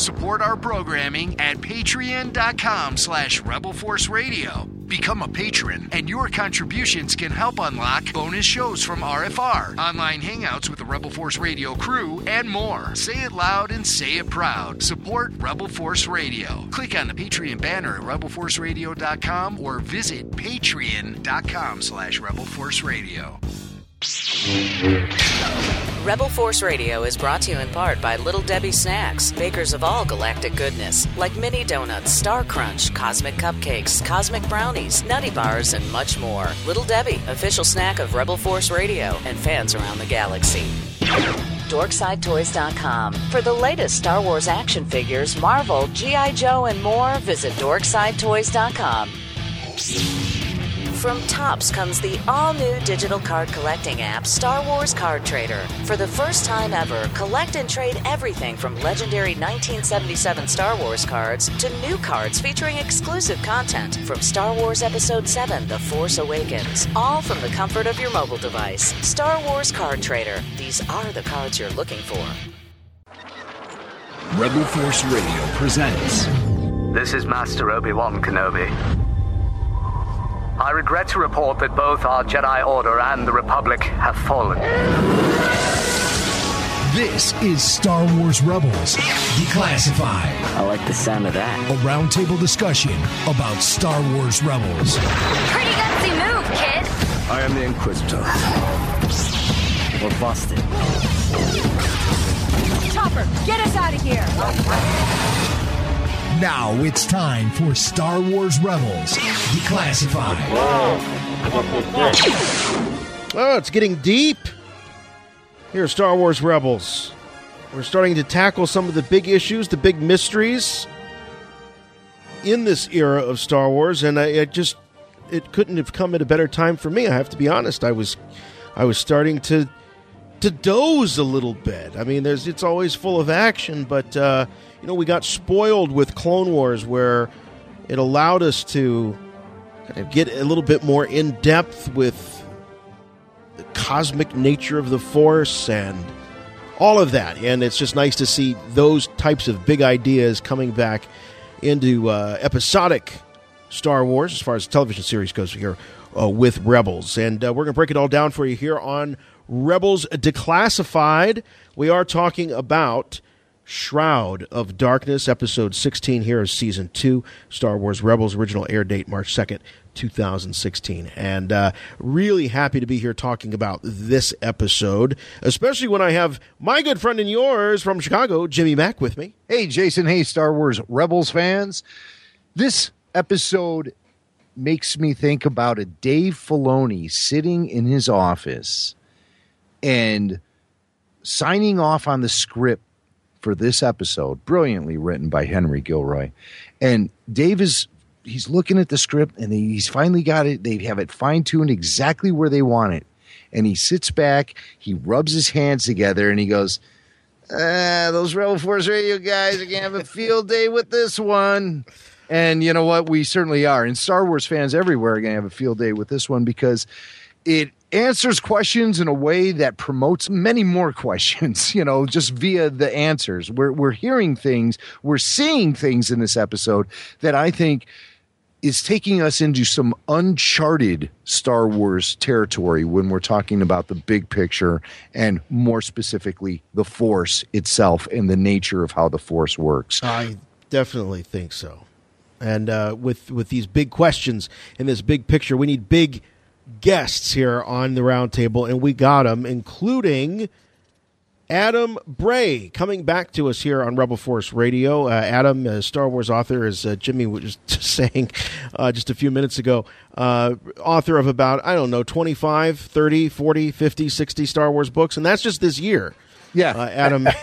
Support our programming at patreon.com slash Rebel Force Radio. Become a patron, and your contributions can help unlock bonus shows from RFR, online hangouts with the Rebel Force Radio crew, and more. Say it loud and say it proud. Support Rebel Force Radio. Click on the Patreon banner at rebelforceradio.com or visit patreon.com slash Rebel Force Radio. Rebel Force Radio is brought to you in part by Little Debbie Snacks, bakers of all galactic goodness, like mini donuts, Star Crunch, cosmic cupcakes, cosmic brownies, nutty bars, and much more. Little Debbie, official snack of Rebel Force Radio and fans around the galaxy. DorksideToys.com. For the latest Star Wars action figures, Marvel, G.I. Joe, and more, visit DorksideToys.com. From Topps comes the all new digital card collecting app, Star Wars Card Trader. For the first time ever, collect and trade everything from legendary 1977 Star Wars cards to new cards featuring exclusive content from Star Wars Episode 7 The Force Awakens, all from the comfort of your mobile device. Star Wars Card Trader. These are the cards you're looking for. Rebel Force Radio presents. This is Master Obi Wan Kenobi. I regret to report that both our Jedi Order and the Republic have fallen. This is Star Wars Rebels Declassified. I like the sound of that. A roundtable discussion about Star Wars Rebels. Pretty gutsy move, kid. I am the Inquisitor. We're busted. Chopper, get us out of here. Now it's time for Star Wars Rebels Declassified. Oh, it's getting deep. Here, Star Wars Rebels. We're starting to tackle some of the big issues, the big mysteries in this era of Star Wars, and I, I just it couldn't have come at a better time for me. I have to be honest. I was I was starting to to doze a little bit. I mean, there's it's always full of action, but uh, you know we got spoiled with Clone Wars, where it allowed us to kind of get a little bit more in depth with the cosmic nature of the Force and all of that. And it's just nice to see those types of big ideas coming back into uh, episodic Star Wars as far as the television series goes here uh, with Rebels. And uh, we're going to break it all down for you here on Rebels Declassified. We are talking about Shroud of Darkness, episode 16 here of season 2, Star Wars Rebels, original air date March 2nd, 2016. And uh, really happy to be here talking about this episode, especially when I have my good friend and yours from Chicago, Jimmy Mack, with me. Hey, Jason. Hey, Star Wars Rebels fans. This episode makes me think about a Dave Filoni sitting in his office and signing off on the script for this episode, brilliantly written by Henry Gilroy. And Dave is he's looking at the script and he's finally got it. They have it fine tuned exactly where they want it. And he sits back, he rubs his hands together, and he goes, ah, "Those Rebel Force Radio guys are gonna have a field day with this one." And you know what? We certainly are. And Star Wars fans everywhere are to have a field day with this one because it answers questions in a way that promotes many more questions, you know, just via the answers. We're, we're hearing things, we're seeing things in this episode that I think is taking us into some uncharted Star Wars territory when we're talking about the big picture and more specifically the Force itself and the nature of how the Force works. I definitely think so. And uh, with with these big questions in this big picture, we need big guests here on the roundtable, and we got them, including Adam Bray, coming back to us here on Rebel Force Radio. Uh, Adam, a Star Wars author, as uh, Jimmy was just saying uh, just a few minutes ago, uh, author of about, I don't know, 25, 30, 40, 50, 60 Star Wars books, and that's just this year. Yeah. Uh, Adam.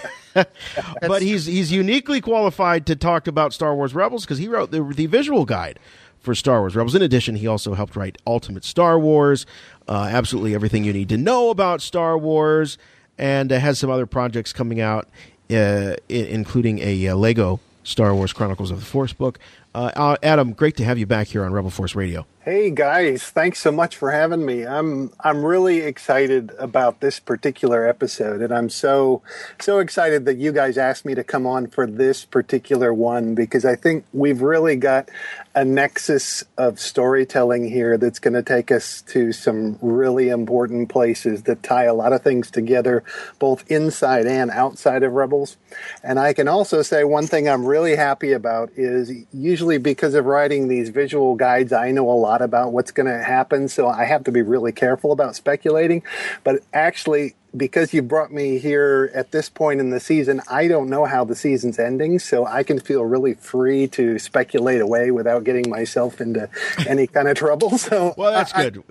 but he's he's uniquely qualified to talk about Star Wars Rebels because he wrote the, the visual guide for Star Wars Rebels. In addition, he also helped write Ultimate Star Wars, uh, absolutely everything you need to know about Star Wars, and uh, has some other projects coming out, uh, I- including a uh, Lego Star Wars Chronicles of the Force book. Uh, Adam, great to have you back here on Rebel Force Radio. Hey guys, thanks so much for having me. I'm I'm really excited about this particular episode and I'm so so excited that you guys asked me to come on for this particular one because I think we've really got a nexus of storytelling here that's going to take us to some really important places that tie a lot of things together both inside and outside of Rebels. And I can also say one thing I'm really happy about is usually because of writing these visual guides I know a lot lot about what's going to happen, so I have to be really careful about speculating. But actually, because you brought me here at this point in the season, I don't know how the season's ending, so I can feel really free to speculate away without getting myself into any kind of trouble. So, well, that's good.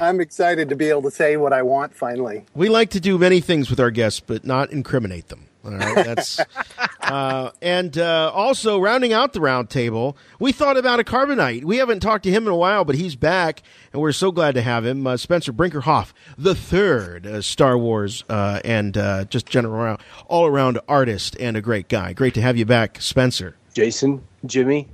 I, am excited to be able to say what I want finally. We like to do many things with our guests, but not incriminate them. All right, that's uh, and uh, also rounding out the round table, we thought about a carbonite. We haven't talked to him in a while, but he's back, and we're so glad to have him. Uh, Spencer Brinkerhoff, the third uh, Star Wars uh, and uh, just general all around artist and a great guy. Great to have you back, Spencer. Jason, Jimmy,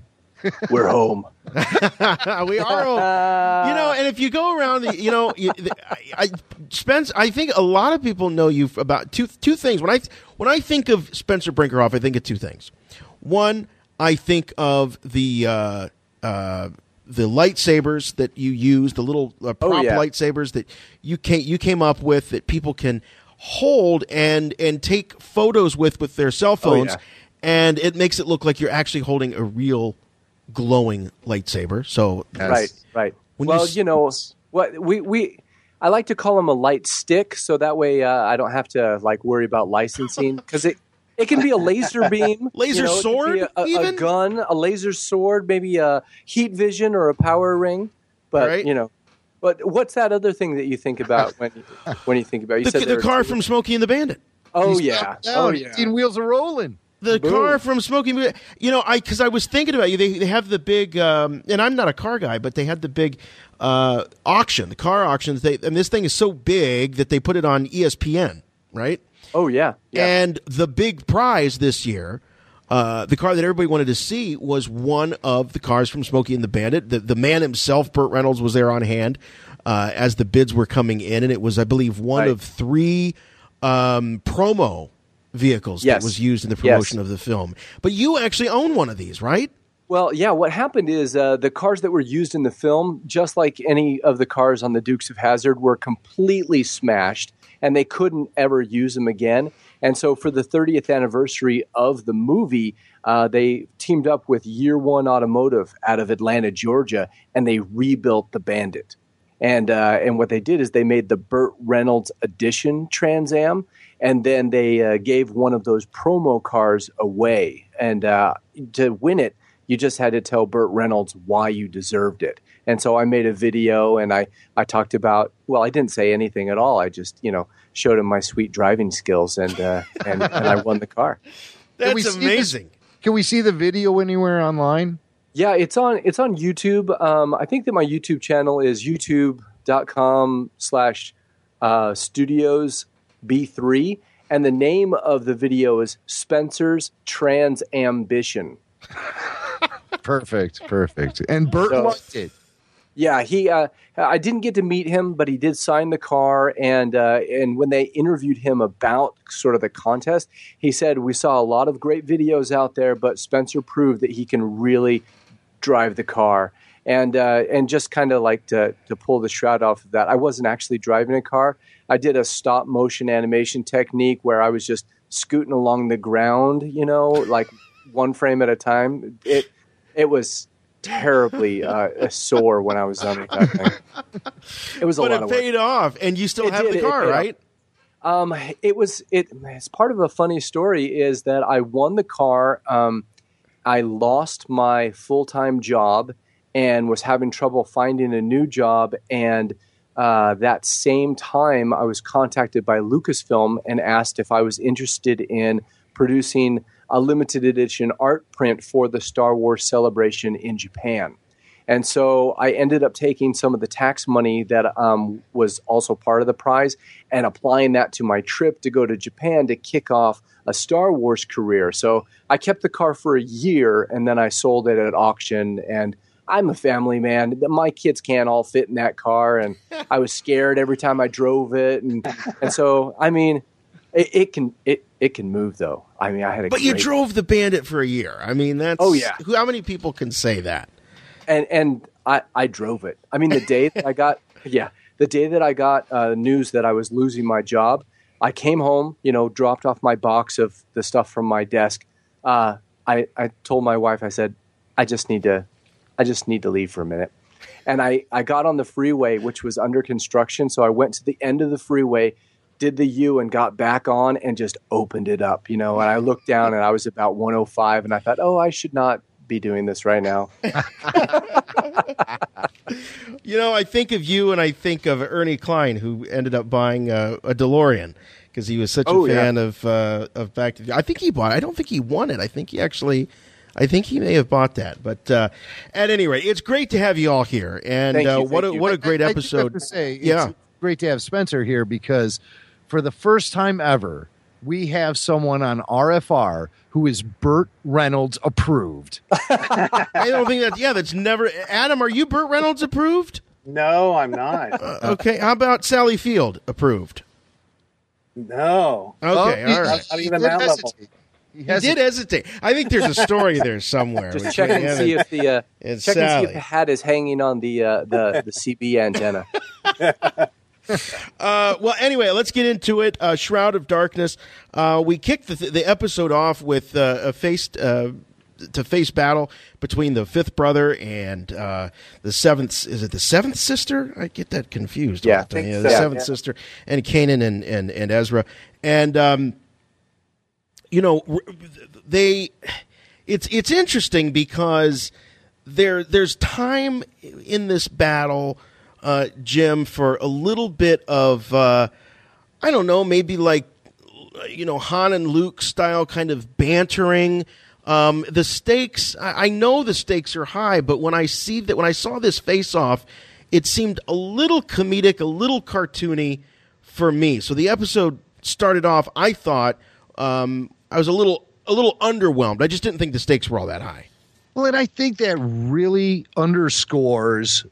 we're home. we are home. You know, and if you go around, the, you know, you, I, I, Spence, I think a lot of people know you about two two things. When I when I think of Spencer Brinkerhoff, I think of two things. One, I think of the uh, uh, the lightsabers that you use, the little uh, prop oh, yeah. lightsabers that you came you came up with that people can hold and and take photos with with their cell phones, oh, yeah. and it makes it look like you're actually holding a real glowing lightsaber. So right, right. Well, you, you, know what we we. I like to call them a light stick, so that way uh, I don't have to like worry about licensing because it it can be a laser beam, laser you know, sword, a, a, a, gun, a laser sword, maybe a heat vision or a power ring. But right. you know, but what's that other thing that you think about when you, when you think about? You the, said the car from Smokey and the Bandit. Oh He's yeah, oh yeah. Teen wheels are rolling the Boom. car from Smoking. You know, I because I was thinking about you. They they have the big, um, and I'm not a car guy, but they had the big uh, auction, the car auctions. They and this thing is so big that they put it on ESPN, right? Oh yeah, yeah. And the big prize this year. Uh, the car that everybody wanted to see was one of the cars from Smokey and the Bandit. The, the man himself, Burt Reynolds, was there on hand uh, as the bids were coming in, and it was, I believe, one right. of three um, promo vehicles yes. that was used in the promotion yes. of the film. But you actually own one of these, right? Well, yeah. What happened is uh, the cars that were used in the film, just like any of the cars on the Dukes of Hazzard, were completely smashed, and they couldn't ever use them again. And so, for the 30th anniversary of the movie, uh, they teamed up with Year One Automotive out of Atlanta, Georgia, and they rebuilt the Bandit. And uh, and what they did is they made the Burt Reynolds Edition Trans Am, and then they uh, gave one of those promo cars away. And uh, to win it, you just had to tell Burt Reynolds why you deserved it. And so I made a video and I, I talked about, well, I didn't say anything at all. I just, you know, showed him my sweet driving skills and, uh, and, and I won the car. That's amazing. This, can we see the video anywhere online? Yeah, it's on, it's on YouTube. Um, I think that my YouTube channel is youtube.com slash uh, studios B3, and the name of the video is Spencer's Trans Ambition. perfect, perfect. And Burt so, liked it. Yeah, he. Uh, I didn't get to meet him, but he did sign the car. And uh, and when they interviewed him about sort of the contest, he said we saw a lot of great videos out there, but Spencer proved that he can really drive the car. And uh, and just kind of like to to pull the shroud off of that. I wasn't actually driving a car. I did a stop motion animation technique where I was just scooting along the ground, you know, like one frame at a time. It it was terribly uh, sore when I was done with that thing. It was a but lot But it paid off, and you still it have did, the car, right? Um, it was it. It's part of a funny story is that I won the car. Um, I lost my full time job and was having trouble finding a new job and uh, that same time, I was contacted by Lucasfilm and asked if I was interested in producing a limited edition art print for the Star Wars celebration in Japan. And so I ended up taking some of the tax money that um, was also part of the prize and applying that to my trip to go to Japan to kick off a Star Wars career. So I kept the car for a year and then I sold it at auction. And I'm a family man. My kids can't all fit in that car. And I was scared every time I drove it. And, and so, I mean, it, it can it, it can move though. I mean, I had a But you drove the Bandit for a year. I mean, that's Oh, yeah. Who, how many people can say that? and and I, I drove it. I mean, the day that I got yeah, the day that I got uh, news that I was losing my job, I came home, you know, dropped off my box of the stuff from my desk. Uh, I I told my wife, I said, I just need to, I just need to leave for a minute. And I, I got on the freeway, which was under construction. So I went to the end of the freeway, did the U, and got back on and just opened it up, you know. And I looked down and I was about 105, and I thought, oh, I should not be doing this right now. You know, I think of you and I think of Ernie Cline, who ended up buying uh, a DeLorean because he was such Oh, a yeah. fan of uh, of Back to the. I think he bought. I don't think he won it. I think he actually. I think he may have bought that. But uh, at any rate, it's great to have you all here, and Thank you, uh, what thank a you. what a great I- I do episode! have to say, it's yeah, great to have Spencer here because for the first time ever, we have someone on RFR who is Burt Reynolds approved. I don't think that. Yeah, that's never. Adam, are you Burt Reynolds approved? No, I'm not. Uh, okay, how about Sally Field approved? no. Okay, he- all right. Not even that level. Hesitate. He He did hesitate. I think there's a story there somewhere. Just check and see if the uh, It's check and see if the hat is hanging on the uh, the the CB antenna. Uh, well, anyway, let's get into it. Uh, Shroud of Darkness. Uh, we kicked the, the episode off with uh, a face uh, to face battle between the fifth brother and uh, the seventh. Is it the seventh sister? I get that confused. Yeah, the. I think Yeah, the so. seventh Yeah. sister and Kanan and, and and Ezra and. Um, you know they it's it's interesting because there there's time in this battle uh Jim for a little bit of uh I don't know maybe like you know Han and Luke style kind of bantering. Um the stakes I, I know the stakes are high but when I see that when I saw this face off it seemed a little comedic a little cartoony for me. So the episode started off I thought um I was a little a little underwhelmed I just didn't think the stakes were all that high Well, and I think that really underscores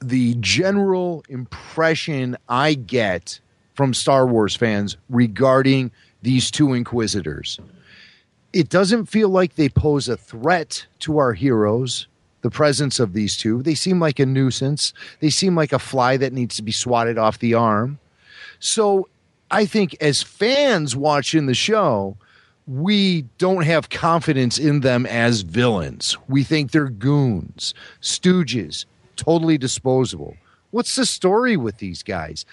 the general impression I get from Star Wars fans regarding these two Inquisitors. It doesn't feel like they pose a threat to our heroes, the presence of these two. They seem like a nuisance, they seem like a fly that needs to be swatted off the arm. So I think as fans watching the show, we don't have confidence in them as villains. We think they're goons, stooges, totally disposable. What's the story with these guys?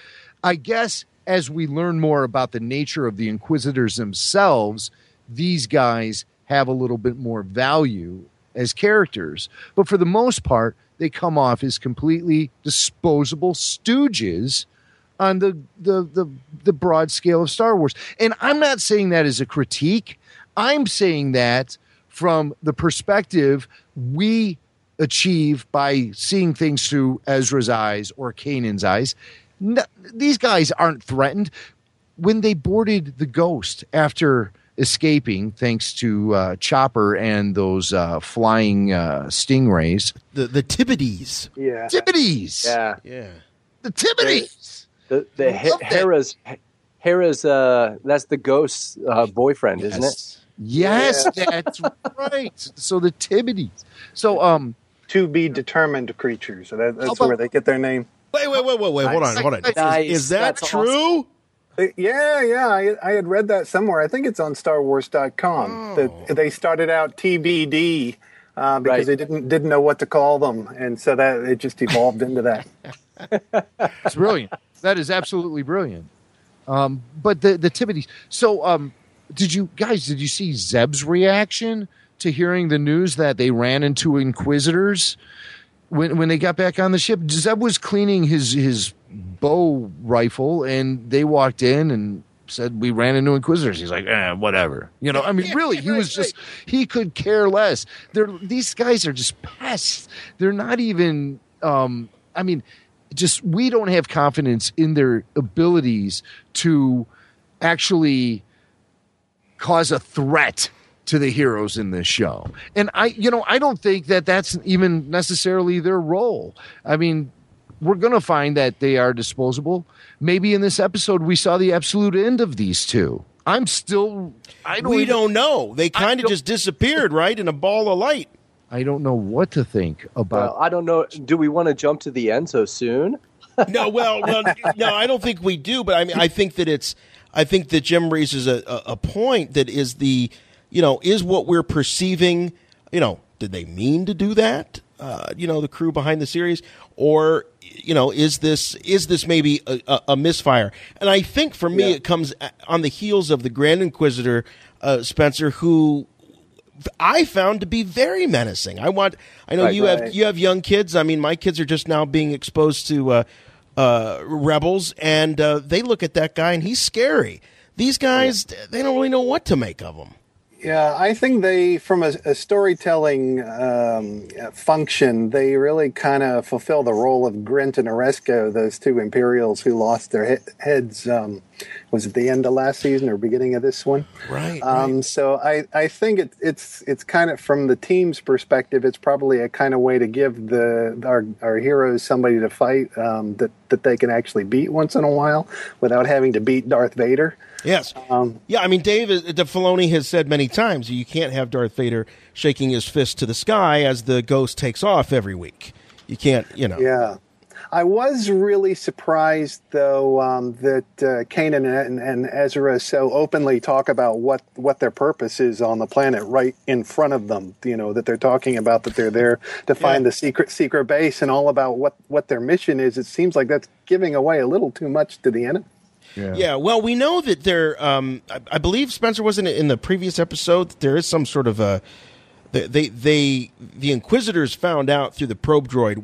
I guess as we learn more about the nature of the Inquisitors themselves, these guys have a little bit more value as characters. But for the most part, they come off as completely disposable stooges on the, the the the broad scale of Star Wars. And I'm not saying that as a critique. I'm saying that from the perspective we achieve by seeing things through Ezra's eyes or Kanan's eyes. No, these guys aren't threatened. When they boarded the Ghost after escaping, thanks to uh, Chopper and those uh, flying uh, stingrays, the the Tibidees Yeah. Tibidees, Yeah, yeah the Tibidees. The the I He- Hera's Hera's uh, that's the ghost's uh, boyfriend, isn't it? Yes, that's right. So the Tibidees. So um, To be determined creatures. So that, that's about- where they get their name. wait wait wait wait wait hold on hold on Is- Nice. is, that That's true Uh, Yeah, yeah. I, I had read that somewhere. I think it's on StarWars.com. Oh. That they started out TBD uh, because Right. they didn't didn't know what to call them, and so that it just evolved into that. it's brilliant. That is absolutely brilliant. Um, but the the Tibidees. So um, did you guys? Did you see Zeb's reaction to hearing the news that they ran into Inquisitors when when they got back on the ship? Zeb was cleaning his his bow rifle, and they walked in and said we ran into Inquisitors. He's like, eh, whatever. You know, I mean, really, he was just he could care less. They're these guys are just pests. They're not even. Um, I mean, just we don't have confidence in their abilities to actually cause a threat to the heroes in this show. And I, you know, I don't think that that's even necessarily their role. I mean, we're going to find that they are disposable. Maybe in this episode we saw the absolute end of these two. I'm still. I don't we even- don't know. They kind of just disappeared, right, in a ball of light. I don't know what to think about. Well, I don't know. Do we want to jump to the end so soon? No, well, no, no, I don't think we do. But I mean, I think that it's. I think that Jim raises a, a, a point that is the, you know, is what we're perceiving. You know, did they mean to do that? Uh, you know, the crew behind the series, or you know, is this is this maybe a, a, a misfire? And I think for me, it comes on the heels of the Grand Inquisitor, uh, Spencer, who I found to be very menacing. I want. I know Right, you have you have young kids. I mean, my kids are just now being exposed to uh, uh, rebels, and uh, they look at that guy, and he's scary. These guys, they don't really know what to make of them. Yeah, I think they, from a, a storytelling um, function, they really kind of fulfill the role of Grint and Aresko, those two Imperials who lost their he- heads. Um, was it the end of last season or beginning of this one? Right. Um, so I, I think it, it's it's kind of from the team's perspective, it's probably a kind of way to give the our, our heroes somebody to fight um, that that they can actually beat once in a while without having to beat Darth Vader. Yes. yeah, I mean, Dave uh, the Filoni has said many times you can't have Darth Vader shaking his fist to the sky as the ghost takes off every week. You can't, you know. Yeah. I was really surprised, though, um, that uh, Kanan and, and Ezra so openly talk about what, what their purpose is on the planet right in front of them. You know that they're talking about that they're there to find Yeah. the secret secret base and all about what, what their mission is. It seems like that's giving away a little too much to the enemy. Yeah, well, we know that there. Um, I, I believe Spencer wasn't in the previous episode. That there is some sort of a. They, they, they, the Inquisitors found out through the probe droid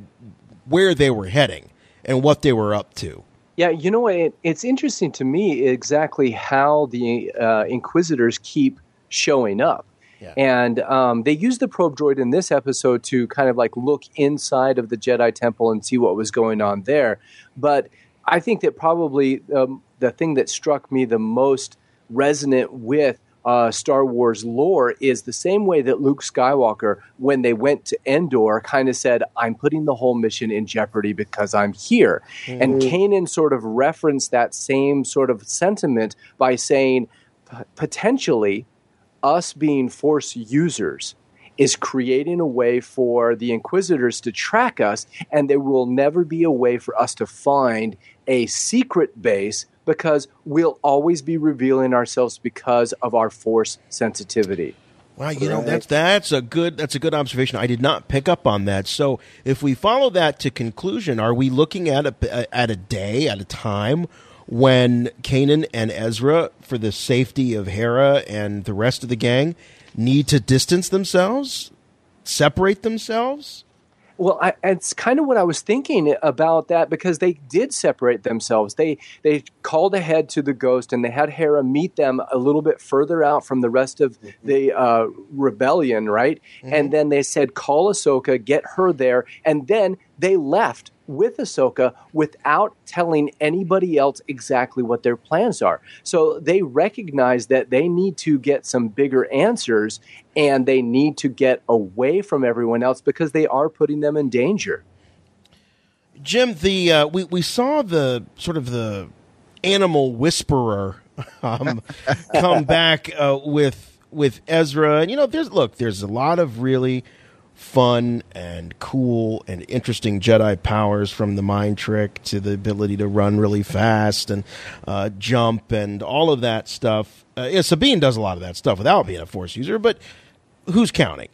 where they were heading and what they were up to. Yeah, you know? It, it's interesting to me exactly how the uh, Inquisitors keep showing up. Yeah. And um, they used the probe droid in this episode to kind of like look inside of the Jedi Temple and see what was going on there. But I think that probably um, the thing that struck me the most resonant with uh, Star Wars lore is the same way that Luke Skywalker, when they went to Endor, kind of said, I'm putting the whole mission in jeopardy because I'm here. And Kanan sort of referenced that same sort of sentiment by saying, potentially, us being Force users is creating a way for the Inquisitors to track us, and there will never be a way for us to find a secret base because we'll always be revealing ourselves because of our Force sensitivity. Wow, you know that's that's a good that's a good observation. I did not pick up on that. So if we follow that to conclusion, are we looking at a at a day at a time when Kanan and Ezra, for the safety of Hera and the rest of the gang, need to distance themselves, separate themselves? Well, I, it's kind of what I was thinking about that because they did separate themselves. They they called ahead to the ghost and they had Hera meet them a little bit further out from the rest of the uh, rebellion, right? And then they said, "Call Ahsoka, get her there," and then they left with Ahsoka without telling anybody else exactly what their plans are. So they recognize that they need to get some bigger answers and they need to get away from everyone else because they are putting them in danger. Jim, the uh, we we saw the sort of the animal whisperer um, come back uh, with with Ezra, and you know, there's look, there's a lot of really fun and cool and interesting Jedi powers from the mind trick to the ability to run really fast and uh, jump and all of that stuff. Uh, yeah, Sabine does a lot of that stuff without being a Force user, but who's counting?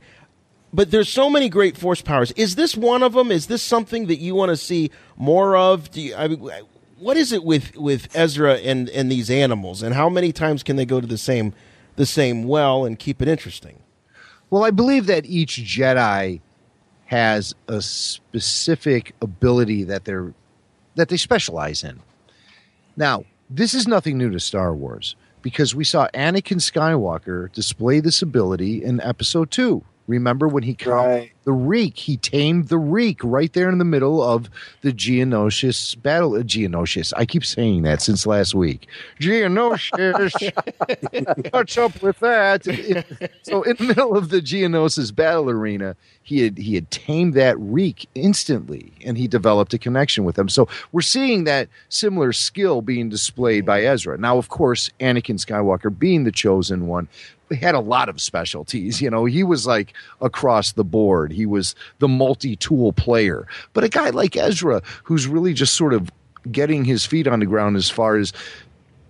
but there's so many great force powers. Is this one of them? Is this something that you want to see more of? Do you, I mean, what is it with, with Ezra and, and these animals, and how many times can they go to the same the same well and keep it interesting? Well, I believe that each Jedi has a specific ability that they're that they specialize in. Now, this is nothing new to Star Wars because we saw Anakin Skywalker display this ability in Episode Two. Remember when he caught Right. the reek? He tamed the reek right there in the middle of the Geonosis battle. Uh, Geonosis. I keep saying that since last week. Geonosis. What's up with that? so in the middle of the Geonosis battle arena, he had he had tamed that reek instantly, and he developed a connection with them. So we're seeing that similar skill being displayed by Ezra. Now, of course, Anakin Skywalker being the chosen one, had a lot of specialties. You know, he was like across the board. He was the multi-tool player. But a guy like Ezra, who's really just sort of getting his feet on the ground as far as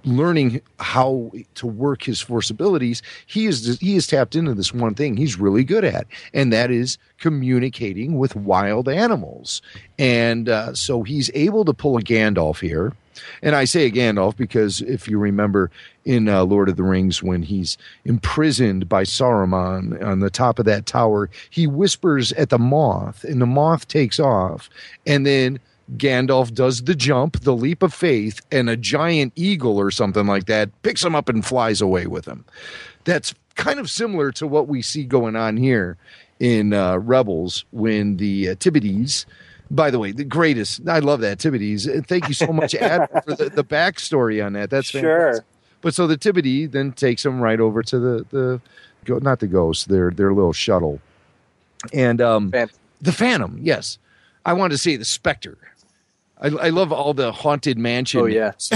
learning how to work his force abilities, he is he is tapped into this one thing he's really good at, and that is communicating with wild animals. And uh, so he's able to pull a Gandalf here. And I say Gandalf because if you remember in uh, Lord of the Rings, when he's imprisoned by Saruman on the top of that tower, he whispers at the moth, and the moth takes off, and then Gandalf does the jump, the leap of faith, and a giant eagle or something like that picks him up and flies away with him. That's kind of similar to what we see going on here in uh, Rebels when the uh. By the way, the greatest. I love that Tibidees. Uh, Thank you so much, Adam, for the, the backstory on that. That's Sure. fantastic. But so the Tibidee then takes them right over to the the go not the ghost, their their little shuttle, and um, Phantom. the Phantom. Yes, I wanted to say the Spectre. I, I love all the haunted mansion. Oh, yeah.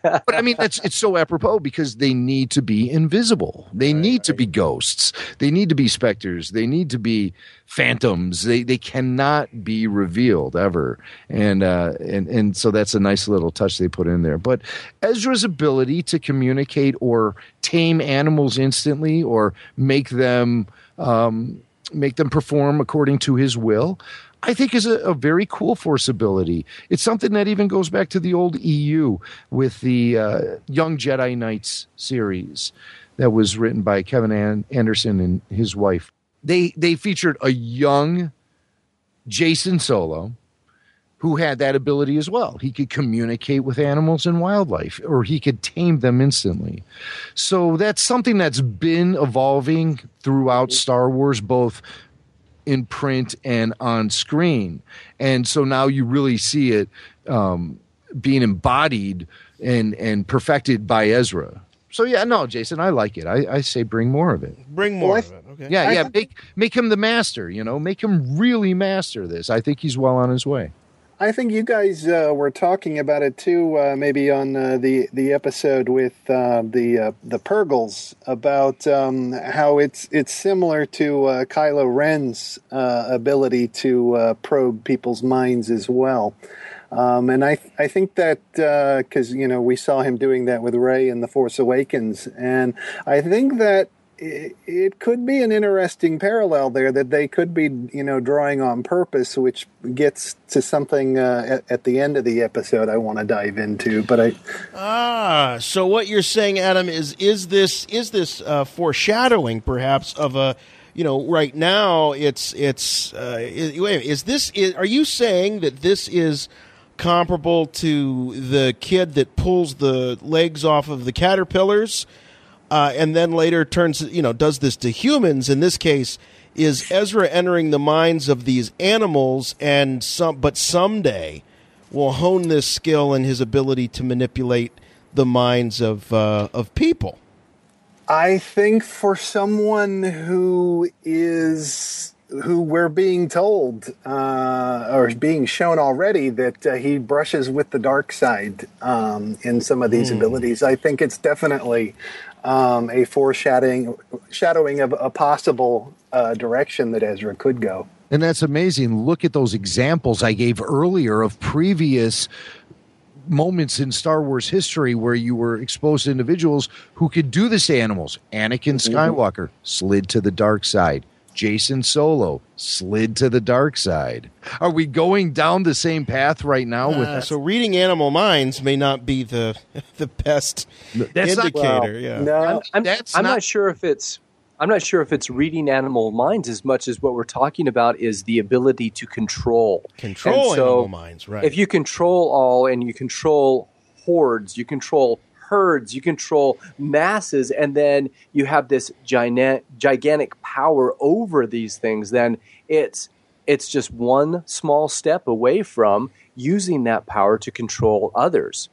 but I mean, that's it's so apropos because they need to be invisible. They need to be ghosts. They need to be specters. They need to be phantoms. They they cannot be revealed ever. And uh, and and so that's a nice little touch they put in there. But Ezra's ability to communicate or tame animals instantly or make them um, make them perform according to his will. I think is a, a very cool force ability. It's something that even goes back to the old EU with the uh, Young Jedi Knights series that was written by Kevin An- Anderson and his wife. They they featured a young Jacen Solo who had that ability as well. He could communicate with animals and wildlife, or he could tame them instantly. So that's something that's been evolving throughout Star Wars, both in print and on screen. And so now you really see it um, being embodied and, and perfected by Ezra. So yeah, no, Jason, I like it. I, I say bring more of it. Bring more Well, of it. Okay. Yeah, yeah. Make make him the master. You know, make him really master this. I think he's well on his way. I think you guys uh, were talking about it too, uh, maybe on uh, the the episode with uh, the uh, the Purrgils about um, how it's it's similar to uh, Kylo Ren's uh, ability to uh, probe people's minds as well. Um, and I I think that because you know we saw him doing that with Rey in the Force Awakens, and I think that it, it could be an interesting parallel there that they could be you know drawing on purpose, which gets to something uh, at, at the end of the episode I want to dive into. But I Ah, so what you're saying, Adam, is is this is this uh, foreshadowing, perhaps, of a you know right now it's it's uh, is, wait, is this is, are you saying that this is comparable to the kid that pulls the legs off of the caterpillars uh, and then later turns you know does this to humans. In this case is Ezra entering the minds of these animals and some but someday will hone this skill and his ability to manipulate the minds of uh, of people. I think for someone who is who we're being told uh, or being shown already that uh, he brushes with the dark side um, in some of these abilities, I think it's definitely um, a foreshadowing shadowing of a possible uh, direction that Ezra could go. And that's amazing. Look at those examples I gave earlier of previous moments in Star Wars history where you were exposed to individuals who could do this to animals. Anakin Skywalker slid to the dark side. Jacen Solo slid to the dark side. Are we going down the same path right now with Uh, so reading animal minds may not be the the best That's not- indicator yeah No, I'm, I'm, That's I'm not- not, sure if it's I'm not sure if it's reading animal minds as much as what we're talking about is the ability to control. control so animal minds right If you control all and you control hordes, you control herds, you control masses, and then you have this gigantic, gigantic power over these things, then it's it's just one small step away from using that power to control others.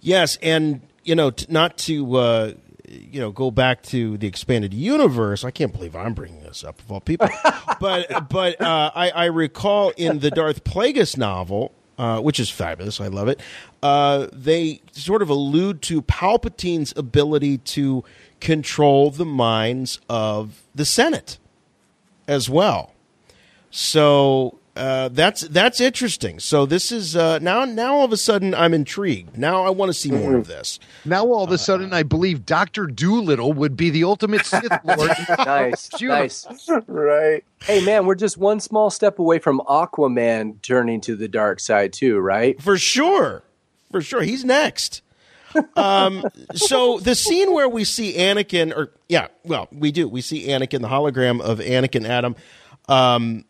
Yes, and you know, t- not to uh, you know go back to the expanded universe. I can't believe I'm bringing this up of all people, but but uh, I, I recall in the Darth Plagueis novel. Uh, which is fabulous. I love it. Uh, they sort of allude to Palpatine's ability to control the minds of the Senate as well. So uh, that's that's interesting. So this is uh, now now all of a sudden I'm intrigued. Now I want to see more of this. Now all of a sudden I believe Doctor Dolittle would be the ultimate Sith Lord. nice, nice. right. Hey man, we're just one small step away from Aquaman turning to the dark side too, right? For sure, for sure. He's next. um, so the scene where we see Anakin, or yeah, well, we do. We see Anakin, the hologram of Anakin Adam. Um,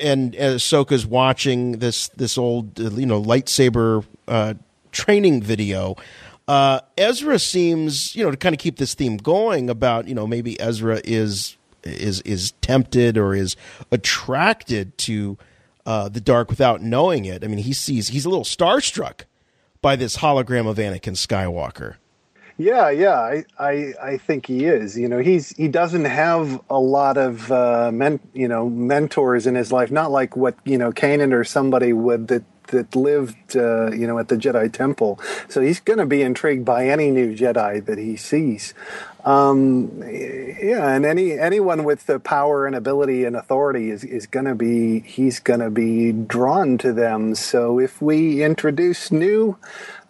and Ahsoka's watching this this old you know lightsaber uh, training video. Uh, Ezra seems you know to kind of keep this theme going about you know maybe Ezra is is is tempted or is attracted to uh, the dark without knowing it. I mean, he sees he's a little starstruck by this hologram of Anakin Skywalker. Yeah, yeah, I, I, I think he is. You know, he's he doesn't have a lot of uh, men, you know, mentors in his life. Not like what you know, Kanan or somebody would that that lived, uh, you know, at the Jedi Temple. So he's going to be intrigued by any new Jedi that he sees. Um, yeah, and any anyone with the power and ability and authority is is going to be he's going to be drawn to them. So if we introduce new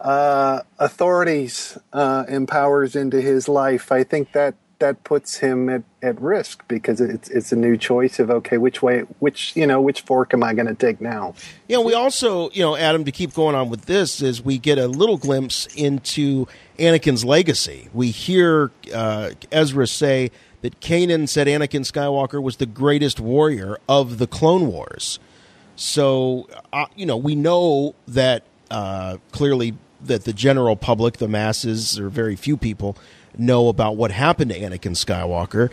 uh, authorities uh, and powers into his life, I think that that puts him at, at risk because it's it's a new choice of okay, which way, which you know, which fork am I going to take now? Yeah, we also, you know, Adam, to keep going on with this, is we get a little glimpse into Anakin's legacy. We hear uh, Ezra say that Kanan said Anakin Skywalker was the greatest warrior of the Clone Wars. So, uh, you know, we know that uh, clearly that the general public, the masses, or very few people know about what happened to Anakin Skywalker.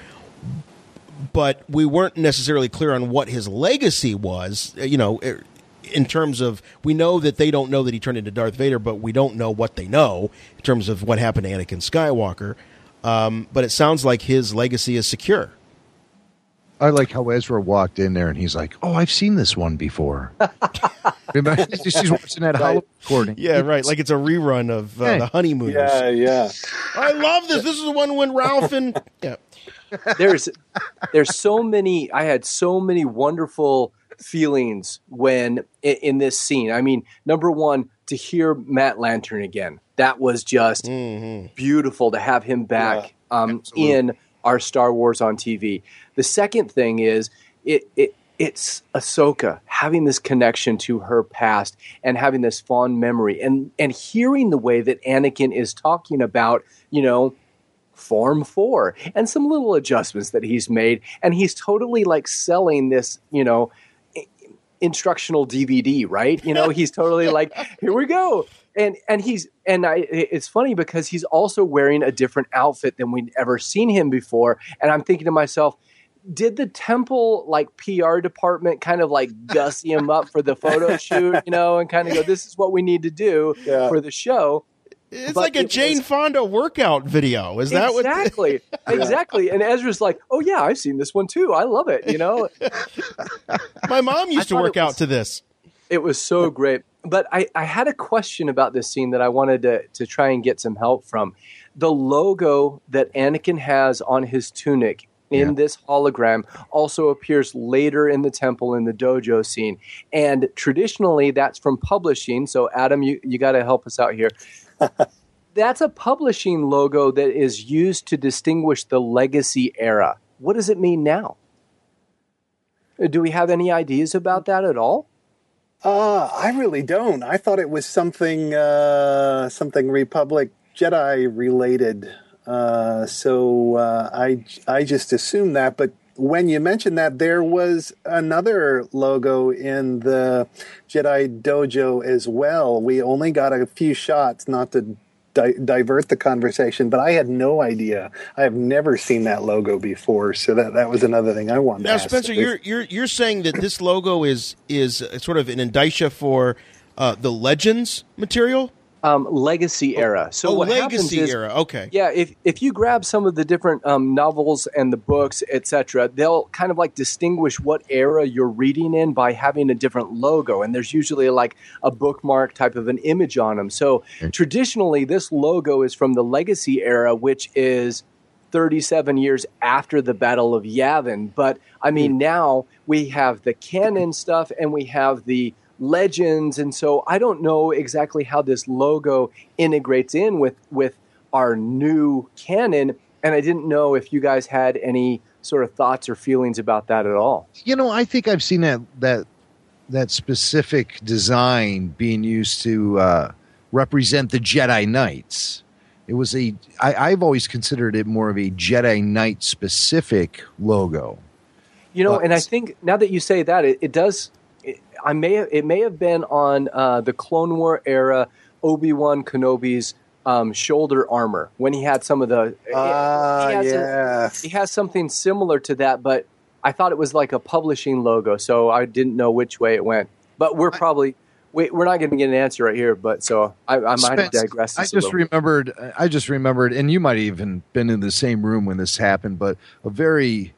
But we weren't necessarily clear on what his legacy was. You know, in terms of we know that they don't know that he turned into Darth Vader, but we don't know what they know in terms of what happened to Anakin Skywalker. Um, but it sounds like his legacy is secure. I like how Ezra walked in there and he's like, "Oh, I've seen this one before." Remember, he's watching that right. recording. Yeah, right. Like it's a rerun of uh, hey. the honeymooners. Yeah, yeah. I love this. This is the one when Ralph and yeah. There's there's so many. I had so many wonderful feelings when in, in this scene. I mean, number one, to hear Matt Lanter again, that was just mm-hmm. beautiful to have him back yeah, um, in our Star Wars on TV. The second thing is it, it it's Ahsoka having this connection to her past and having this fond memory and and hearing the way that Anakin is talking about, you know, form 4 and some little adjustments that he's made and he's totally like selling this, you know, instructional DVD, right? You know, he's totally like, here we go. And and he's and I it's funny because he's also wearing a different outfit than we'd ever seen him before. And I'm thinking to myself, did the temple like PR department kind of like gussy him up for the photo shoot, you know, and kind of go, this is what we need to do yeah. for the show? It's but like a it Jane was, Fonda workout video. Is that exactly, what? exactly. Exactly. And Ezra's like, "Oh yeah, I've seen this one too. I love it." You know, my mom used to work was, out to this. It was so great. But I, I had a question about this scene that I wanted to to try and get some help from. The logo that Anakin has on his tunic in yeah. this hologram also appears later in the temple in the dojo scene. And traditionally, that's from publishing. So, Adam, you, you got to help us out here. that's a publishing logo that is used to distinguish the legacy era. What does it mean now? Do we have any ideas about that at all? Uh, I really don't. I thought it was something uh, something Republic Jedi related. Uh, so uh, I I just assumed that, but when you mentioned that, there was another logo in the Jedi Dojo as well. We only got a few shots, not to di- divert the conversation, but I had no idea. I have never seen that logo before, so that that was another thing I wanted. Now, to ask. Spencer, you're you're you're saying that this logo is is sort of an indicia for uh, the Legends material. Um, legacy era. So oh, what legacy happens is, era. Okay. Yeah, if if you grab some of the different um, novels and the books, etc., they'll kind of like distinguish what era you're reading in by having a different logo, and there's usually like a bookmark type of an image on them. So traditionally, this logo is from the Legacy era, which is 37 years after the Battle of Yavin. But I mean, now we have the canon stuff and we have the legends, and so I don't know exactly how this logo integrates in with with our new canon. And I didn't know if you guys had any sort of thoughts or feelings about that at all. You know, I think I've seen that that that specific design being used to uh, represent the Jedi Knights. It was a. I, I've always considered it more of a Jedi Knight specific logo. You know, But- and I think now that you say that, it, it does. It, I may have, it may have been on uh, the Clone War era Obi Wan Kenobi's um, shoulder armor when he had some of the. Ah, he has a- yeah. he has something similar to that, but I thought it was like a publishing logo, so I didn't know which way it went. But we're probably we, we're not going to get an answer right here. But so I, I might Spence, digress. I just remembered. I just remembered, and you might have even been in the same room when this happened. But a very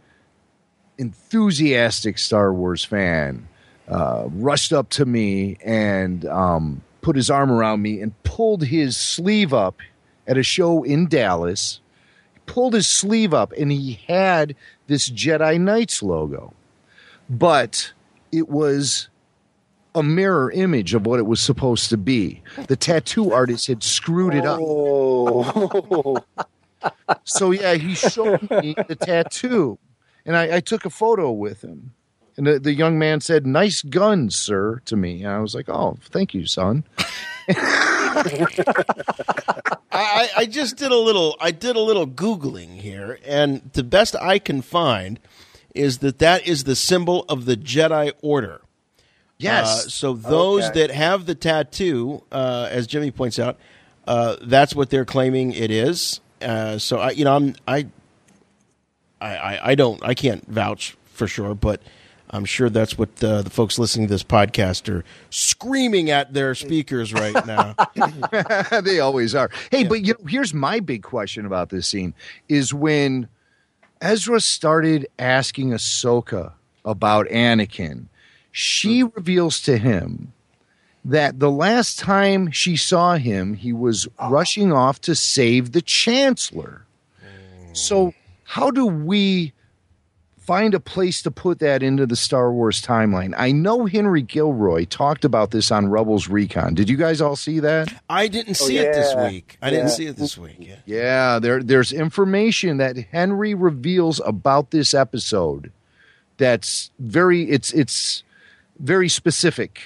enthusiastic Star Wars fan uh, rushed up to me and um, put his arm around me and pulled his sleeve up at a show in Dallas. He pulled his sleeve up, and he had this Jedi Knights logo, but it was a mirror image of what it was supposed to be. The tattoo artist had screwed it up. Oh, So yeah, he showed me the tattoo, and I, I took a photo with him. And the, the young man said, "Nice gun, sir," to me. And I was like, "Oh, thank you, son." I, I just did a little. I did a little googling here, and the best I can find is that that is the symbol of the Jedi Order. Yes. Uh, so those Okay. that have the tattoo, uh, as Jimmy points out, uh, that's what they're claiming it is. Uh, so I, you know, I'm I, I, I don't, I can't vouch for sure, but I'm sure that's what uh, the folks listening to this podcast are screaming at their speakers right now. they always are. Hey, but you know, here's my big question about this scene: is when Ezra started asking Ahsoka about Anakin, she hmm. reveals to him that the last time she saw him, he was ah. rushing off to save the Chancellor. So, hmm. how do we find a place to put that into the Star Wars timeline? I know Henry Gilroy talked about this on Rebels Recon. Did you guys all see that? I didn't see oh, it this week. I didn't see it this week. Yeah. Yeah, there there's information that Henry reveals about this episode that's very it's it's very specific.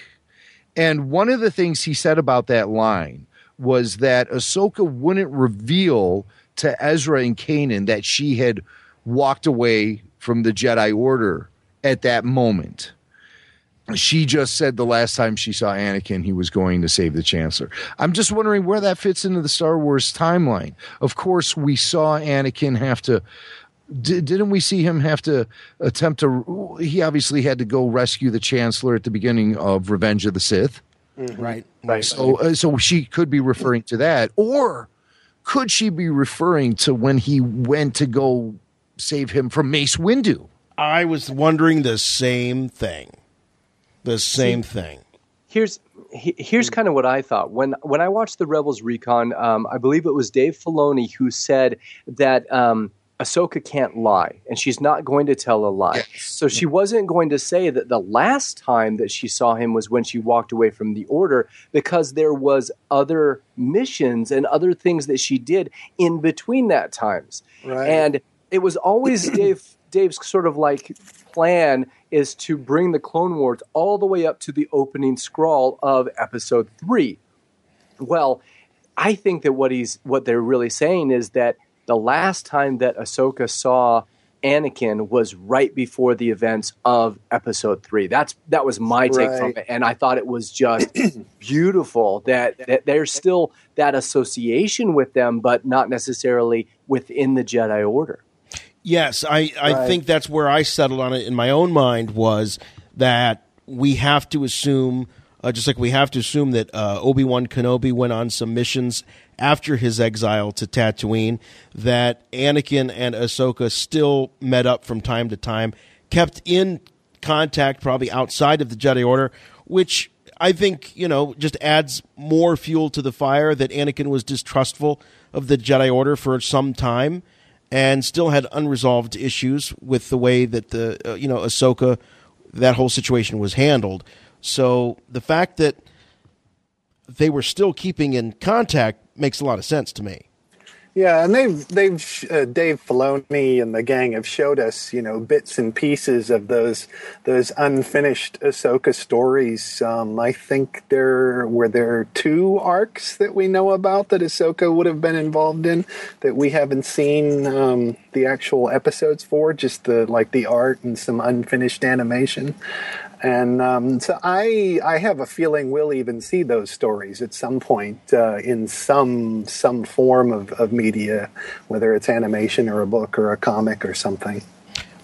And one of the things he said about that line was that Ahsoka wouldn't reveal to Ezra and Kanan that she had walked away from the Jedi Order at that moment. She just said the last time she saw Anakin, he was going to save the Chancellor. I'm just wondering where that fits into the Star Wars timeline. Of course, we saw Anakin have to. di- Didn't we see him have to attempt to? He obviously had to go rescue the Chancellor at the beginning of Revenge of the Sith. Right. right. So, uh, so she could be referring to that, or could she be referring to when he went to go save him from Mace Windu? I was wondering the same thing. The same thing. here's here's kind of what I thought when when I watched the Rebels Recon. Um, I believe it was Dave Filoni who said that um, Ahsoka can't lie, and she's not going to tell a lie. So she wasn't going to say that the last time that she saw him was when she walked away from the Order, because there was other missions and other things that she did in between that times, Right. and it was always Dave Dave's sort of like plan is to bring the Clone Wars all the way up to the opening scrawl of Episode Three. Well, I think that what he's what they're really saying is that the last time that Ahsoka saw Anakin was right before the events of Episode Three. That's that was my take Right. from it, and I thought it was just beautiful that, that there's still that association with them, but not necessarily within the Jedi Order. Yes, I, I Right. think that's where I settled on it in my own mind was that we have to assume, uh, just like we have to assume that uh, Obi Wan Kenobi went on some missions after his exile to Tatooine, that Anakin and Ahsoka still met up from time to time, kept in contact probably outside of the Jedi Order, which I think, you know, just adds more fuel to the fire that Anakin was distrustful of the Jedi Order for some time and still had unresolved issues with the way that the uh, you know Ahsoka that whole situation was handled. So the fact that they were still keeping in contact makes a lot of sense to me. Yeah, and they've they've uh, Dave Filoni and the gang have showed us you know bits and pieces of those those unfinished Ahsoka stories. Um, I think there were there two arcs that we know about that Ahsoka would have been involved in that we haven't seen um, the actual episodes for, just the like the art and some unfinished animation. And um, so I I have a feeling we'll even see those stories at some point uh, in some some form of, of media, whether it's animation or a book or a comic or something.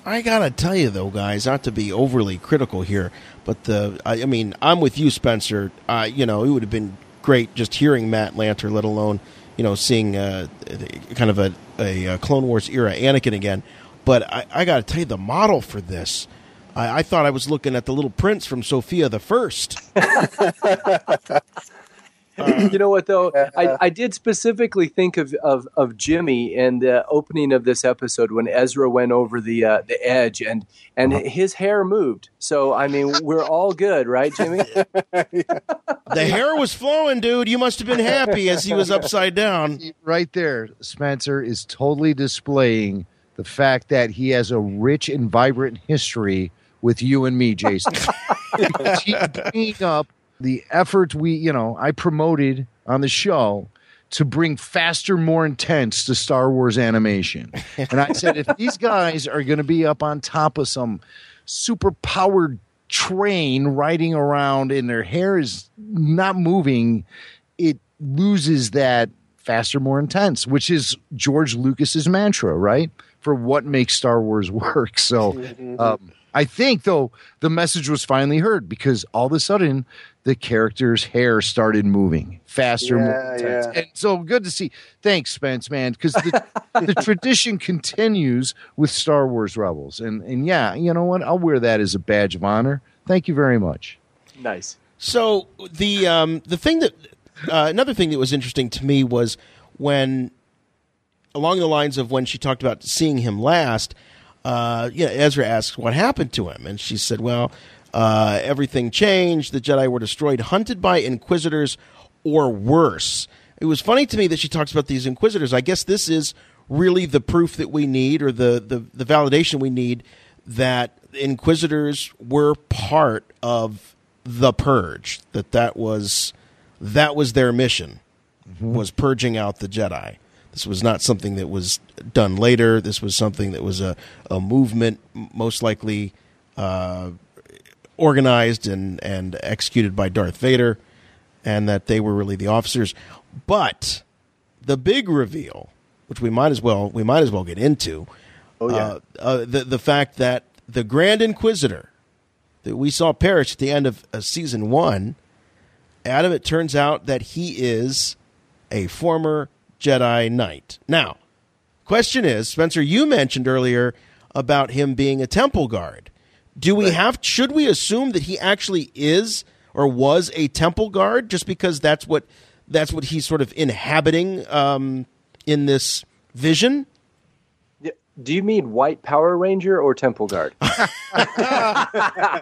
I gotta tell you though, guys, not to be overly critical here, but the I, I mean, I'm with you, Spencer. Uh, you know, it would have been great just hearing Matt Lanter, let alone you know seeing uh, kind of a, a, uh Clone Wars era Anakin again. But I, I gotta tell you, the model for this. I, I thought I was looking at the little prince from Sofia the First. you know what though I, I did specifically think of, of, of jimmy in the opening of this episode when ezra went over the uh, the edge and and his hair moved so i mean we're all good right jimmy The hair was flowing, dude. You must have been happy as he was upside down. right there, Spencer is totally displaying the fact that he has a rich and vibrant history with you and me, Jason. He's bringing up the effort we, you know, I promoted on the show to bring faster, more intense to Star Wars animation. And I said, if these guys are going to be up on top of some super powered train riding around and their hair is not moving, it loses that faster, more intense, which is George Lucas's mantra, right? For what makes Star Wars work. So um, I think, though, the message was finally heard because all of a sudden the character's hair started moving faster, Yeah, intense. yeah. And so good to see. Thanks, Spence, man, because the, the tradition continues with Star Wars Rebels. And, and yeah, you know what? I'll wear that as a badge of honor. Thank you very much. nice So the um, the thing that uh, another thing that was interesting to me was when along the lines of when she talked about seeing him last. Uh, yeah, Ezra asks what happened to him, and she said, "Well, uh, everything changed. The Jedi were destroyed, hunted by Inquisitors, or worse." It was funny to me that she talks about these Inquisitors. I guess this is really the proof that we need, or the the, the validation we need that Inquisitors were part of the purge. That that was that was their mission was purging out the Jedi. This was not something that was done later. This was something that was a, a movement, most likely uh, organized and, and executed by Darth Vader, and that they were really the officers. But the big reveal, which we might as well we might as well get into, Oh, yeah. uh, uh, the the fact that the Grand Inquisitor that we saw perish at the end of uh, season one, Adam, it turns out that he is a former Jedi Knight. Now, question is, Spencer, you mentioned earlier about him being a temple guard. Do we have should we assume that he actually is or was a temple guard just because that's what that's what he's sort of inhabiting um, in this vision? Do you mean white power ranger or temple guard sorry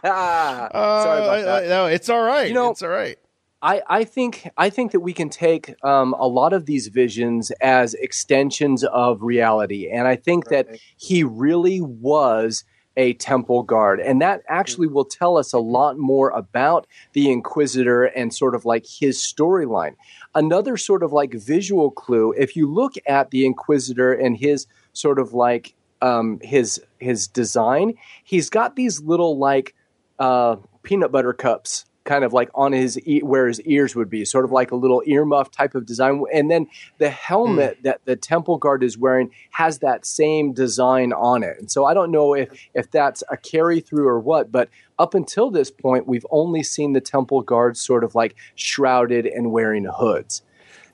about that no, it's all right. You know- it's all right. I, I think I think that we can take um, a lot of these visions as extensions of reality, and I think that he really was a temple guard, and that actually will tell us a lot more about the Inquisitor and sort of like his storyline. Another sort of like visual clue, if you look at the Inquisitor and his sort of like um, his his design, he's got these little like uh, peanut butter cups kind of like on his e- where his ears would be, sort of like a little earmuff type of design. And then the helmet Hmm. that the temple guard is wearing has that same design on it. And so I don't know if if that's a carry through or what, but up until this point, we've only seen the temple guards sort of like shrouded and wearing hoods.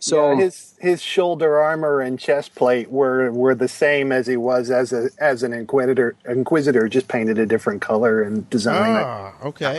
So Yeah, his his shoulder armor and chest plate were were the same as he was as a as an inquisitor inquisitor just painted a different color and design. Ah, okay.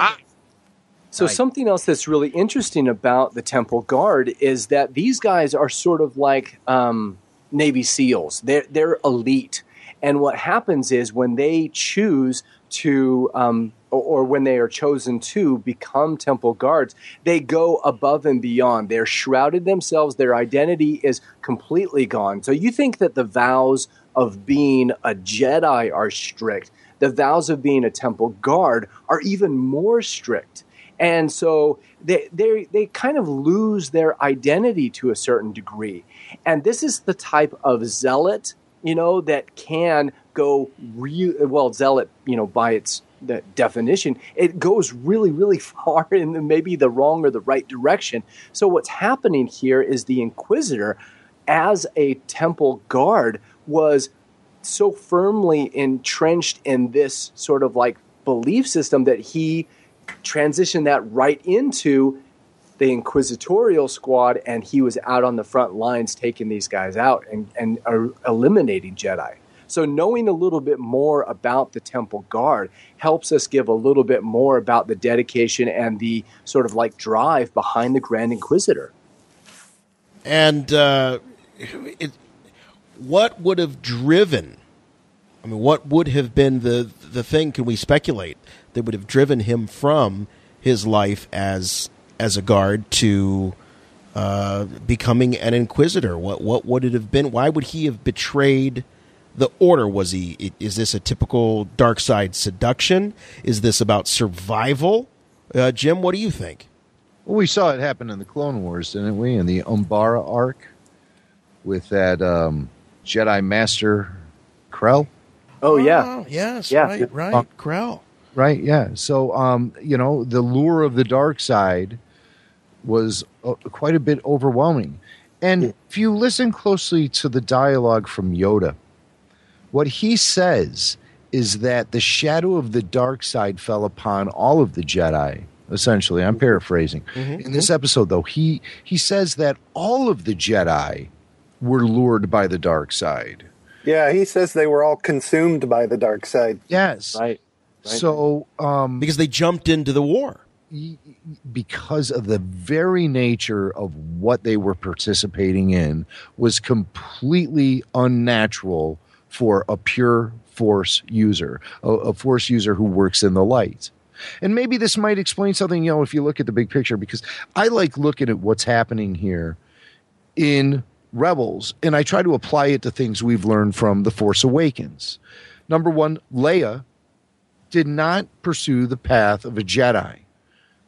So something else that's really interesting about the Temple Guard is that these guys are sort of like um, Navy SEALs. They're they're elite, and what happens is when they choose to, um, or, or when they are chosen to become Temple Guards, they go above and beyond. They're shrouded themselves. Their identity is completely gone. So you think that the vows of being a Jedi are strict. The vows of being a Temple Guard are even more strict and so they they they kind of lose their identity to a certain degree. And this is the type of zealot you know that can go real well zealot you know by its the definition it goes really really far in the, maybe the wrong or the right direction. So what's happening here is the inquisitor as a temple guard was so firmly entrenched in this sort of like belief system that he transitioned that right into the inquisitorial squad and he was out on the front lines taking these guys out and, and uh, eliminating jedi so knowing a little bit more about the temple guard helps us give a little bit more about the dedication and the sort of like drive behind the grand inquisitor And uh, it, what would have driven? I mean, what would have been the the thing? Can we speculate that would have driven him from his life as as a guard to uh, becoming an inquisitor? What what would it have been? Why would he have betrayed the order? Was he? Is this a typical dark side seduction? Is this about survival? Uh, Jim, what do you think? Well, we saw it happen in the Clone Wars, didn't we? In the Umbara arc with that um, Jedi Master Krell. oh yeah yes, Yeah. right, right, Krell. Right, yeah. So, um, you know, the lure of the dark side was uh, quite a bit overwhelming. And if you listen closely to the dialogue from Yoda, what he says is that the shadow of the dark side fell upon all of the Jedi. Essentially, I'm paraphrasing. In this episode, though, he he says that all of the Jedi were lured by the dark side. Yeah, he says they were all consumed by the dark side. Yes. right So, um, because they jumped into the war. because of the very nature of what they were participating in was completely unnatural for a pure force user, a, a force user who works in the light. And maybe this might explain something, you know, if you look at the big picture, because I like looking at what's happening here in Rebels, and I try to apply it to things we've learned from The Force Awakens. Number one, Leia did not pursue the path of a Jedi.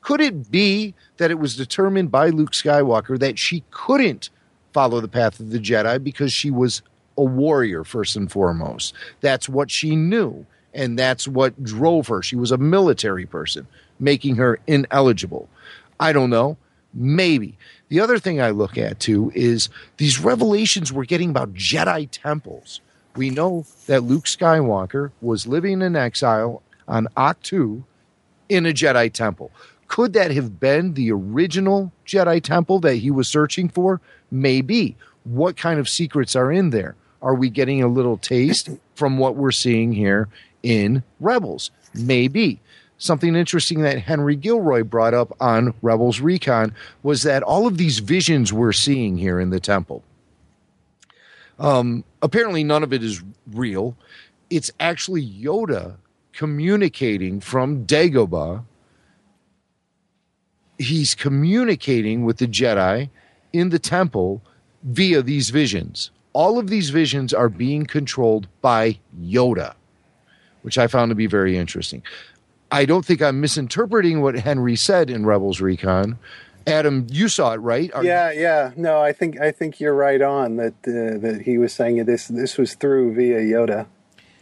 Could it be that it was determined by Luke Skywalker that she couldn't follow the path of the Jedi because she was a warrior, first and foremost? That's what she knew, and that's what drove her. She was a military person, making her ineligible. I don't know. Maybe. The other thing I look at too is these revelations we're getting about Jedi temples. We know that Luke Skywalker was living in exile on Ahch-To in a Jedi temple. Could that have been the original Jedi temple that he was searching for? Maybe. What kind of secrets are in there? Are we getting a little taste from what we're seeing here in Rebels? Maybe. Something interesting that Henry Gilroy brought up on Rebels Recon was that all of these visions we're seeing here in the temple, um, apparently none of it is real. It's actually Yoda communicating from Dagobah he's communicating with the Jedi in the temple via these visions. All of these visions are being controlled by Yoda, which I found to be very interesting. I don't think I'm misinterpreting what Henry said in Rebels Recon. Adam, you saw it, right? Are- Yeah, yeah. No, I think I think you're right on that uh, that he was saying this this was through via Yoda.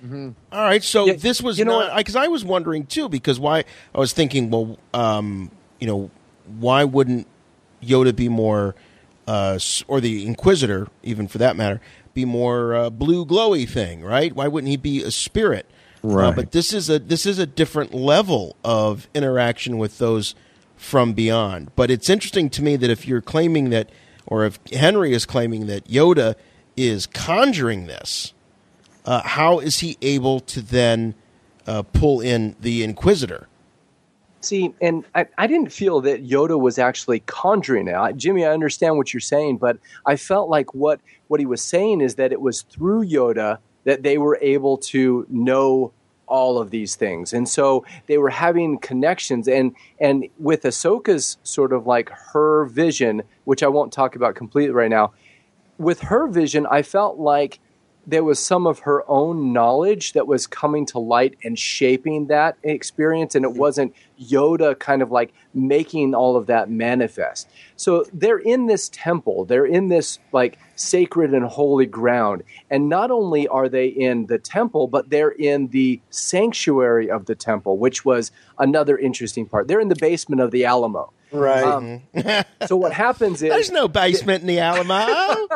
All right, so Yeah, this was you know not because I was wondering too because why I was thinking, well, um, you know, why wouldn't Yoda be more, uh, or the Inquisitor, even for that matter, be more uh, blue glowy thing, right? Why wouldn't he be a spirit? Uh, Right. but this is a this is a different level of interaction with those from beyond. But it's interesting to me that if you're claiming that, or if Henry is claiming that Yoda is conjuring this, uh, how is he able to then uh, pull in the Inquisitor? See, and I, I didn't feel that Yoda was actually conjuring it. I, Jimmy, I understand what you're saying, but I felt like what, what he was saying is that it was through Yoda that they were able to know all of these things. And so they were having connections. And, and with Ahsoka's sort of like her vision, which I won't talk about completely right now, with her vision, I felt like there was some of her own knowledge that was coming to light and shaping that experience, and it wasn't Yoda kind of like making all of that manifest. So they're in this temple, they're in this like sacred and holy ground, and not only are they in the temple, but they're in the sanctuary of the temple, which was another interesting part. They're in the basement of the Alamo. Right. Um, so what happens is There's no basement in the Alamo.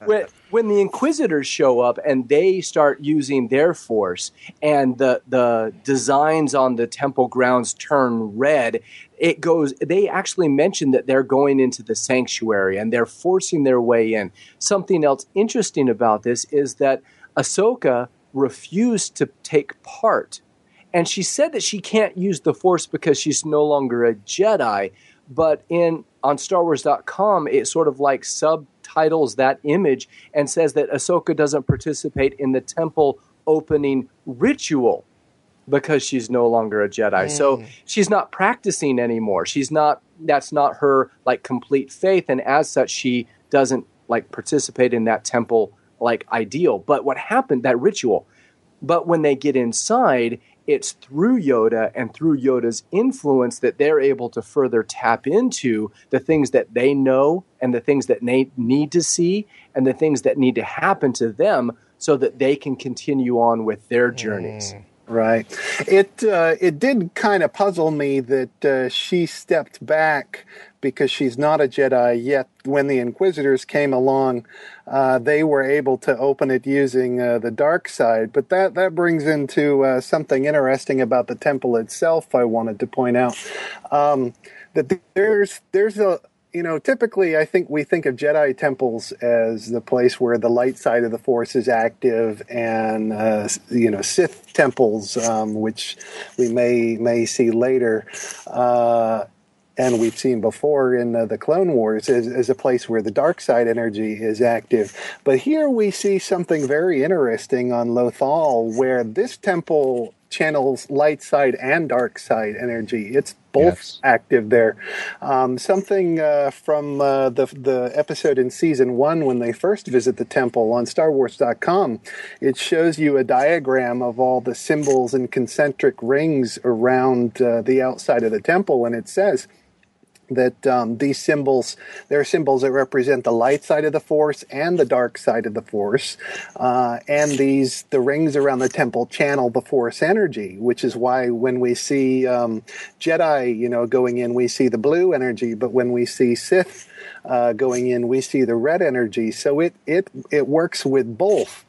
when, when the inquisitors show up and they start using their force and the the designs on the temple grounds turn red it goes they actually mention that they're going into the sanctuary and they're forcing their way in something else interesting about this is that ahsoka refused to take part and she said that she can't use the force because she's no longer a jedi but in on starwars.com it sort of like subtitles that image and says that ahsoka doesn't participate in the temple opening ritual because she's no longer a jedi. Mm. So she's not practicing anymore. She's not that's not her like complete faith and as such she doesn't like participate in that temple like ideal. But what happened that ritual? But when they get inside, it's through Yoda and through Yoda's influence that they're able to further tap into the things that they know and the things that they need to see and the things that need to happen to them so that they can continue on with their journeys. Mm. Right. It uh, it did kind of puzzle me that uh, she stepped back because she's not a Jedi. Yet when the Inquisitors came along, uh, they were able to open it using uh, the dark side. But that that brings into uh, something interesting about the temple itself. I wanted to point out um, that there's there's a you know, typically I think we think of Jedi temples as the place where the light side of the Force is active, and uh, you know, Sith temples, um, which we may may see later. Uh, and we've seen before in uh, the Clone Wars as, as a place where the dark side energy is active. But here we see something very interesting on Lothal, where this temple channels light side and dark side energy. It's both Yes. active there. Um, something uh, from uh, the the episode in season one when they first visit the temple on StarWars.com. It shows you a diagram of all the symbols and concentric rings around uh, the outside of the temple, and it says that um, these symbols they're symbols that represent the light side of the force and the dark side of the force uh, and these the rings around the temple channel the force energy which is why when we see um, jedi you know going in we see the blue energy but when we see sith uh, going in we see the red energy. So it it it works with both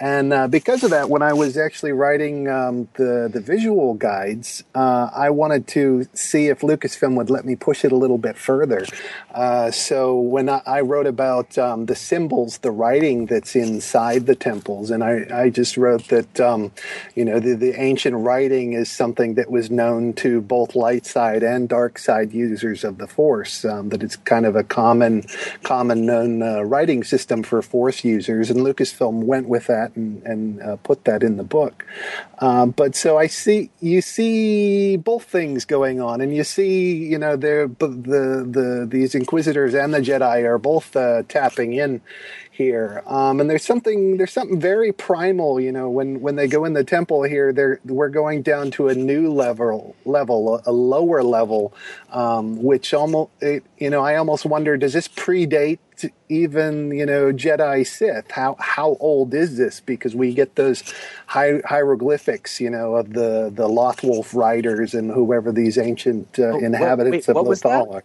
and uh, because of that, when I was actually writing um, the the visual guides, uh, I wanted to see if Lucasfilm would let me push it a little bit further. Uh, so when I, I wrote about um, the symbols, the writing that's inside the temples, and I, I just wrote that um, you know the, the ancient writing is something that was known to both light side and dark side users of the Force. Um, that it's kind of a common common known uh, writing system for Force users, and Lucasfilm went with that and, and uh, put that in the book. Um, but so I see you see both things going on, and you see you know they're the the these Inquisitors and the Jedi are both uh, tapping in here. Um, and there's something there's something very primal, you know, when when they go in the temple here, they're we're going down to a new level level, a, a lower level, um, which almost it, you know I almost wonder does this predate first even you know Jedi Sith? How how old is this? Because we get those hi- hieroglyphics, you know, of the the Lothwolf riders and whoever these ancient uh, Oh, inhabitants wait, what of was? Lothal are.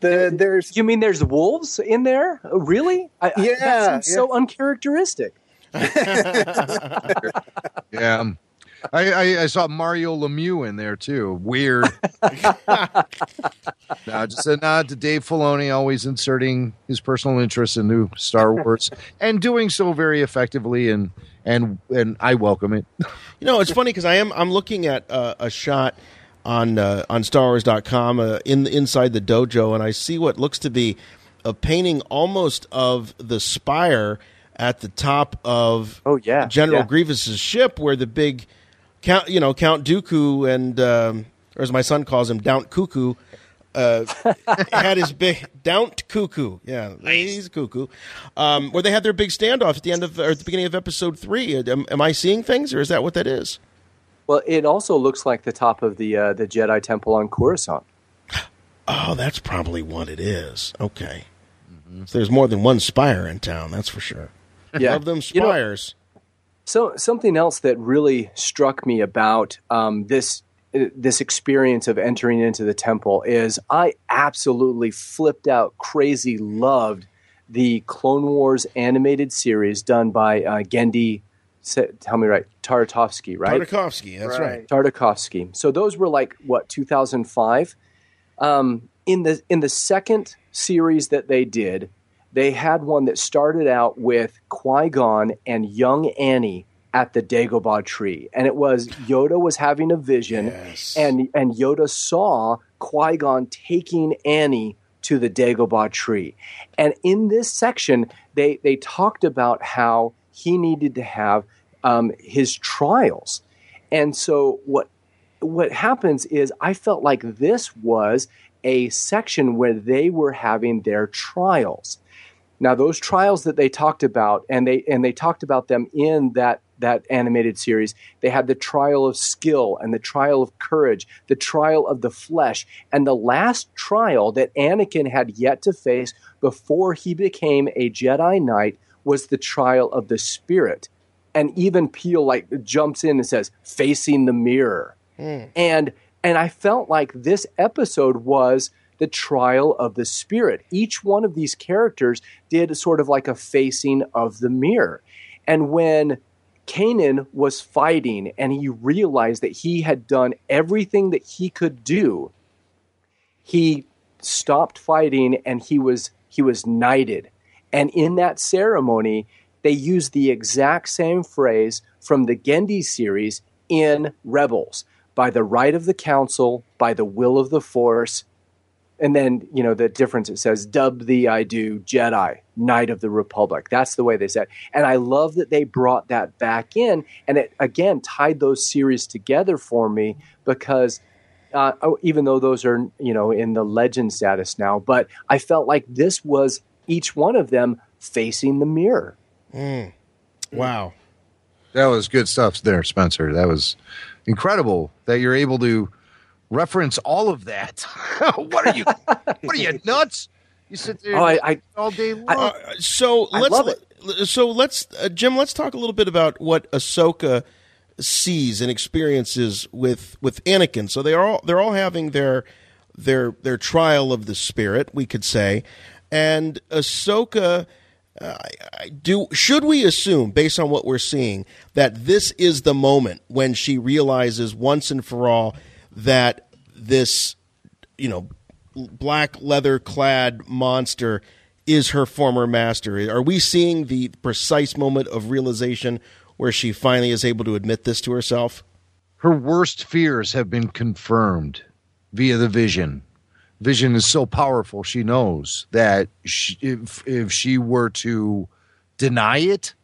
The, there's You mean there's wolves in there? Oh, Really? I, I- that seems yeah. so uncharacteristic. Yeah. I, I, I saw Mario Lemieux in there too. Weird. no, just a nod to Dave Filoni, always inserting his personal interest in new Star Wars and doing so very effectively, and and and I welcome it. You know, it's funny because I am I'm looking at uh, a shot on uh, on StarWars.com uh, in inside the dojo, and I see what looks to be a painting almost of the spire at the top of Oh yeah, General yeah. Grievous's ship, where the big Count, you know, Count Dooku and um, or as my son calls him, Daunt Cuckoo. Uh, had his big Daunt Cuckoo, yeah, he's a cuckoo. Um, where they had their big standoff at the end of or at the beginning of episode three. Am, am I seeing things, or is that what that is? Well, it also looks like the top of the uh, the Jedi Temple on Coruscant. Oh, that's probably what it is. Okay. So there's more than one spire in town, that's for sure. Yeah. Love them You know- spires. So something else that really struck me about um, this uh, this experience of entering into the temple is I absolutely flipped out, crazy loved the Clone Wars animated series done by uh, Genndy. Tell me right, Tartakovsky, right? Tartakovsky, that's right. Tartakovsky. So those were like what 2005. Um, in the in the second series that they did, they had one that started out with Qui Gon and young Annie at the Dagobah tree, and it was Yoda was having a vision, Yes. and and Yoda saw Qui Gon taking Annie to the Dagobah tree, and in this section they they talked about how he needed to have um, his trials, and so what what happens is I felt like this was a section where they were having their trials. Now those trials that they talked about and they and they talked about them in that that animated series, they had the trial of skill and the trial of courage, the trial of the flesh, and the last trial that Anakin had yet to face before he became a Jedi Knight was the trial of the spirit. And even Peel like jumps in and says, facing the mirror hmm. and and I felt like this episode was the trial of the spirit. Each one of these characters did sort of like a facing of the mirror, and when Kanan was fighting and he realized that he had done everything that he could do, he stopped fighting and he was he was knighted. And in that ceremony, they used the exact same phrase from the Genndy series in Rebels by the right of the council, by the will of the force. And then, you know, the difference it says, dub thee I do Jedi, Knight of the Republic. That's the way they said. And I love that they brought that back in. And it, again, tied those series together for me because uh, oh, even though those are, you know, in the legend status now, but I felt like this was each one of them facing the mirror. Wow. That was good stuff there, Spencer. That was incredible that you're able to reference all of that. what are you? What are you nuts? You sit there Oh, I- I- all day long. Uh, so let's love it. so let's uh, Jim. Let's talk a little bit about what Ahsoka sees and experiences with with Anakin. So they are all they're all having their their their trial of the spirit, we could say, and Ahsoka. Uh, I, I do should we assume, based on what we're seeing, that this is the moment when she realizes once and for all that this, you know, black leather clad monster is her former master. Are we seeing the precise moment of realization where she finally is able to admit this to herself? her worst fears have been confirmed via the vision. Vision is so powerful, she knows that she, if, if she were to deny it,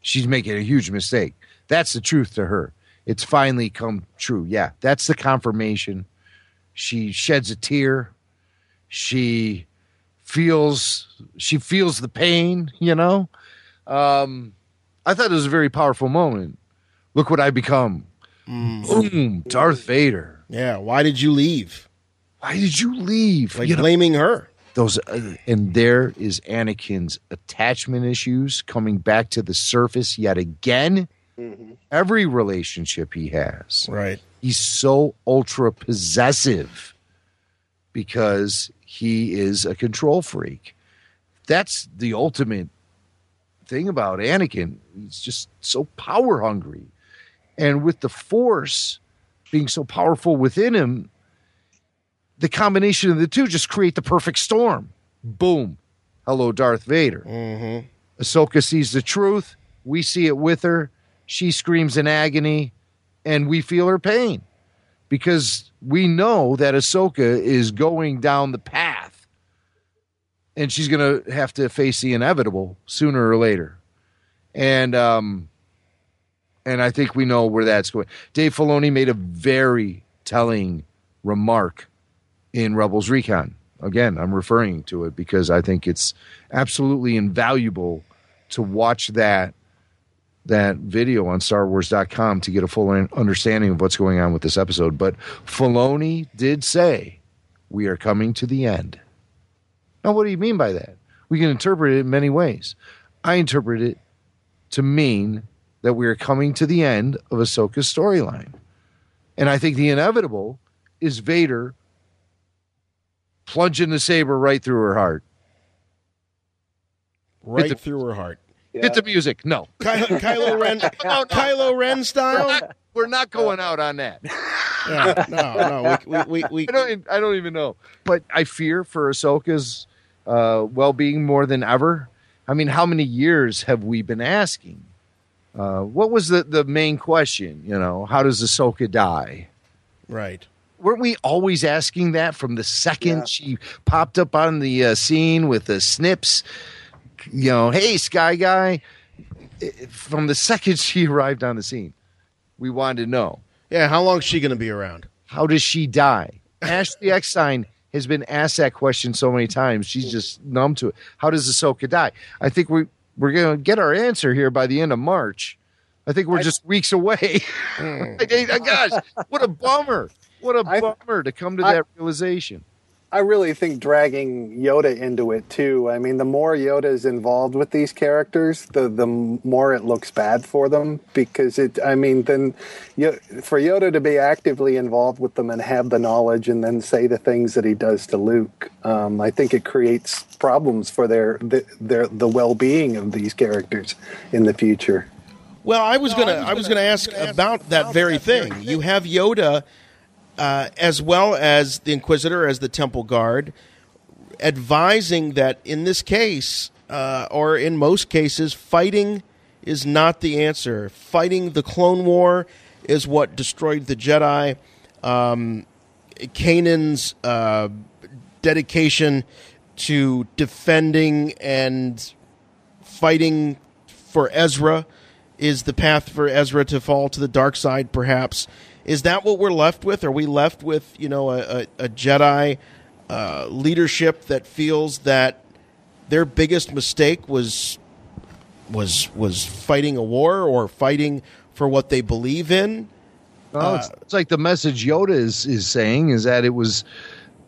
she's making a huge mistake. That's the truth to her. It's finally come true. Yeah, that's the confirmation. She sheds a tear. She feels she feels the pain, you know? Um I thought it was a very powerful moment. Look what I become. Boom, Darth Vader. Yeah. Why did you leave? Why did you leave? Like You know, blaming her. those uh, and there is Anakin's attachment issues coming back to the surface yet again. Every relationship he has, Right. he's so ultra possessive because he is a control freak. That's the ultimate thing about Anakin. He's just so power hungry. And with the force being so powerful within him, the combination of the two just create the perfect storm. Boom. Hello, Darth Vader. Mm-hmm. Ahsoka sees the truth. We see it with her. She screams in agony, and we feel her pain because we know that Ahsoka is going down the path and she's going to have to face the inevitable sooner or later. And, um, and I think we know where that's going. Dave Filoni made a very telling remark in Rebels Recon. Again, I'm referring to it because I think it's absolutely invaluable to watch that that video on StarWars.com to get a full understanding of what's going on with this episode. But Filoni did say we are coming to the end. Now, what do you mean by that? We can interpret it in many ways. I interpret it to mean that we are coming to the end of Ahsoka's storyline. And I think the inevitable is Vader plunging the saber right through her heart. Right the- through her heart. Hit the music. No. Ky- Kylo Ren, Kylo Ren We're style. not, we're not going out on that. Yeah, no, no. We, we, we, we I don't. even- I don't even know. But I fear for Ahsoka's uh, well-being more than ever. I mean, how many years have we been asking? Uh, what was the the main question? You know, how does Ahsoka die? right. Weren't we always asking that from the second Yeah. she popped up on the uh, scene with the snips? You know, hey, Sky Guy. From the second she arrived on the scene, we wanted to know. Yeah. How long is she going to be around? How does she die? Ashley Eckstein has been asked that question so many times. She's just numb to it. How does Ahsoka die? I think we we're gonna get our answer here by the end of March. I think we're just weeks away. Hmm. Like, hey, gosh, what a bummer! What a I- bummer to come to I- that realization. I really think dragging Yoda into it too. I mean, the more Yoda is involved with these characters, the the more it looks bad for them because it. I mean, then Yo- for Yoda to be actively involved with them and have the knowledge and then say the things that he does to Luke, um, I think it creates problems for their the, their the well being of these characters in the future. Well, I was gonna I was gonna ask about that very thing. You have Yoda uh, as well as the Inquisitor as the Temple Guard, advising that in this case, uh, or in most cases, fighting is not the answer. Fighting the Clone War is what destroyed the Jedi. Um, Kanan's uh, dedication to defending and fighting for Ezra is the path for Ezra to fall to the dark side, perhaps. Is that what we're left with? Are we left with, you know, a, a, a Jedi uh, leadership that feels that their biggest mistake was was was fighting a war or fighting for what they believe in? Well, it's, it's like the message Yoda is is saying is that it was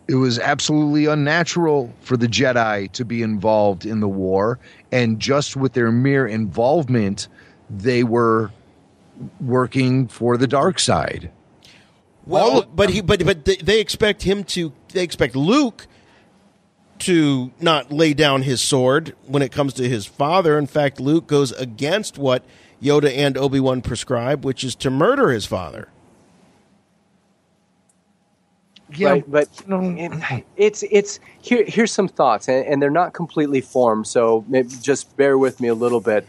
it was absolutely unnatural for the Jedi to be involved in the war, and just with their mere involvement, they were working for the dark side. Well, but he, but but they, they expect him to. They expect Luke to not lay down his sword when it comes to his father. In fact, Luke goes against what Yoda and Obi Wan prescribe, which is to murder his father. Yeah, right, but it- it's it's here. Here's some thoughts, and, and they're not completely formed, so maybe just bear with me a little bit.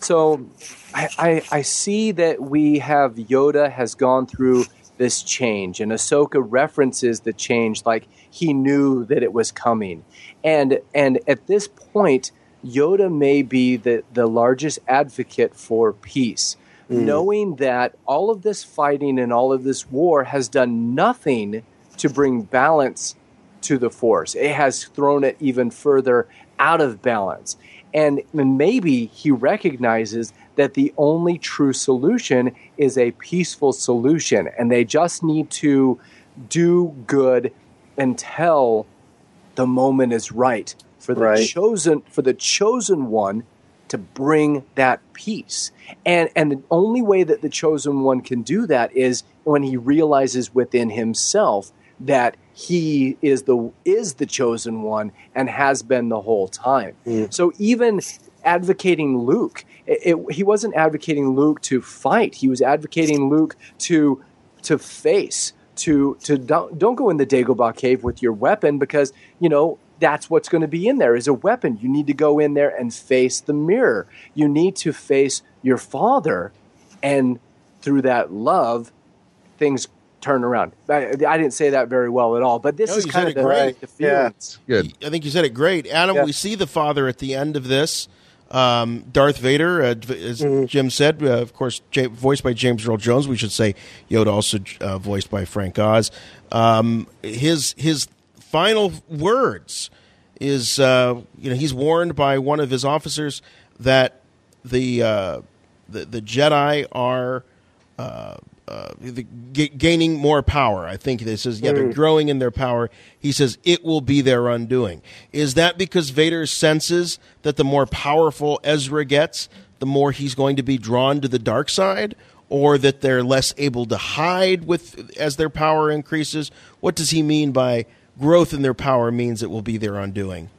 So, I, I I see that we have Yoda has gone through this change, and Ahsoka references the change like he knew that it was coming, and and at this point, Yoda may be the the largest advocate for peace. Hmm. Knowing that all of this fighting and all of this war has done nothing to bring balance to the force. It has thrown it even further out of balance. And maybe he recognizes that the only true solution is a peaceful solution, and they just need to do good until the moment is right for the Right. chosen for the chosen one to bring that peace. And and the only way that the chosen one can do that is when he realizes within himself that he is the is the chosen one and has been the whole time. Hmm. So even advocating Luke, it, it- he wasn't advocating Luke to fight. He was advocating Luke to to face to to don't, don't go in the Dagobah cave with your weapon because you know that's what's going to be in there is a weapon. You need to go in there and face the mirror. You need to face your father, and through that love, things turn around. I, I didn't say that very well at all, but this No, is you kind said of it the, great. the Yeah. feelings. Good. I think you said it great, Adam. Yeah. We see the father at the end of this. Um, Darth Vader, uh, as Mm-hmm. Jim said, uh, of course, J- voiced by James Earl Jones. We should say Yoda also uh, voiced by Frank Oz. Um, his his final words is, uh, you know, he's warned by one of his officers that the uh, the, the Jedi are uh, the, g- gaining more power. I think this is yeah, they're growing in their power. He says it will be their undoing. Is that because Vader senses that the more powerful Ezra gets, the more he's going to be drawn to the dark side, or that they're less able to hide with as their power increases? What does he mean by growth in their power means it will be their undoing?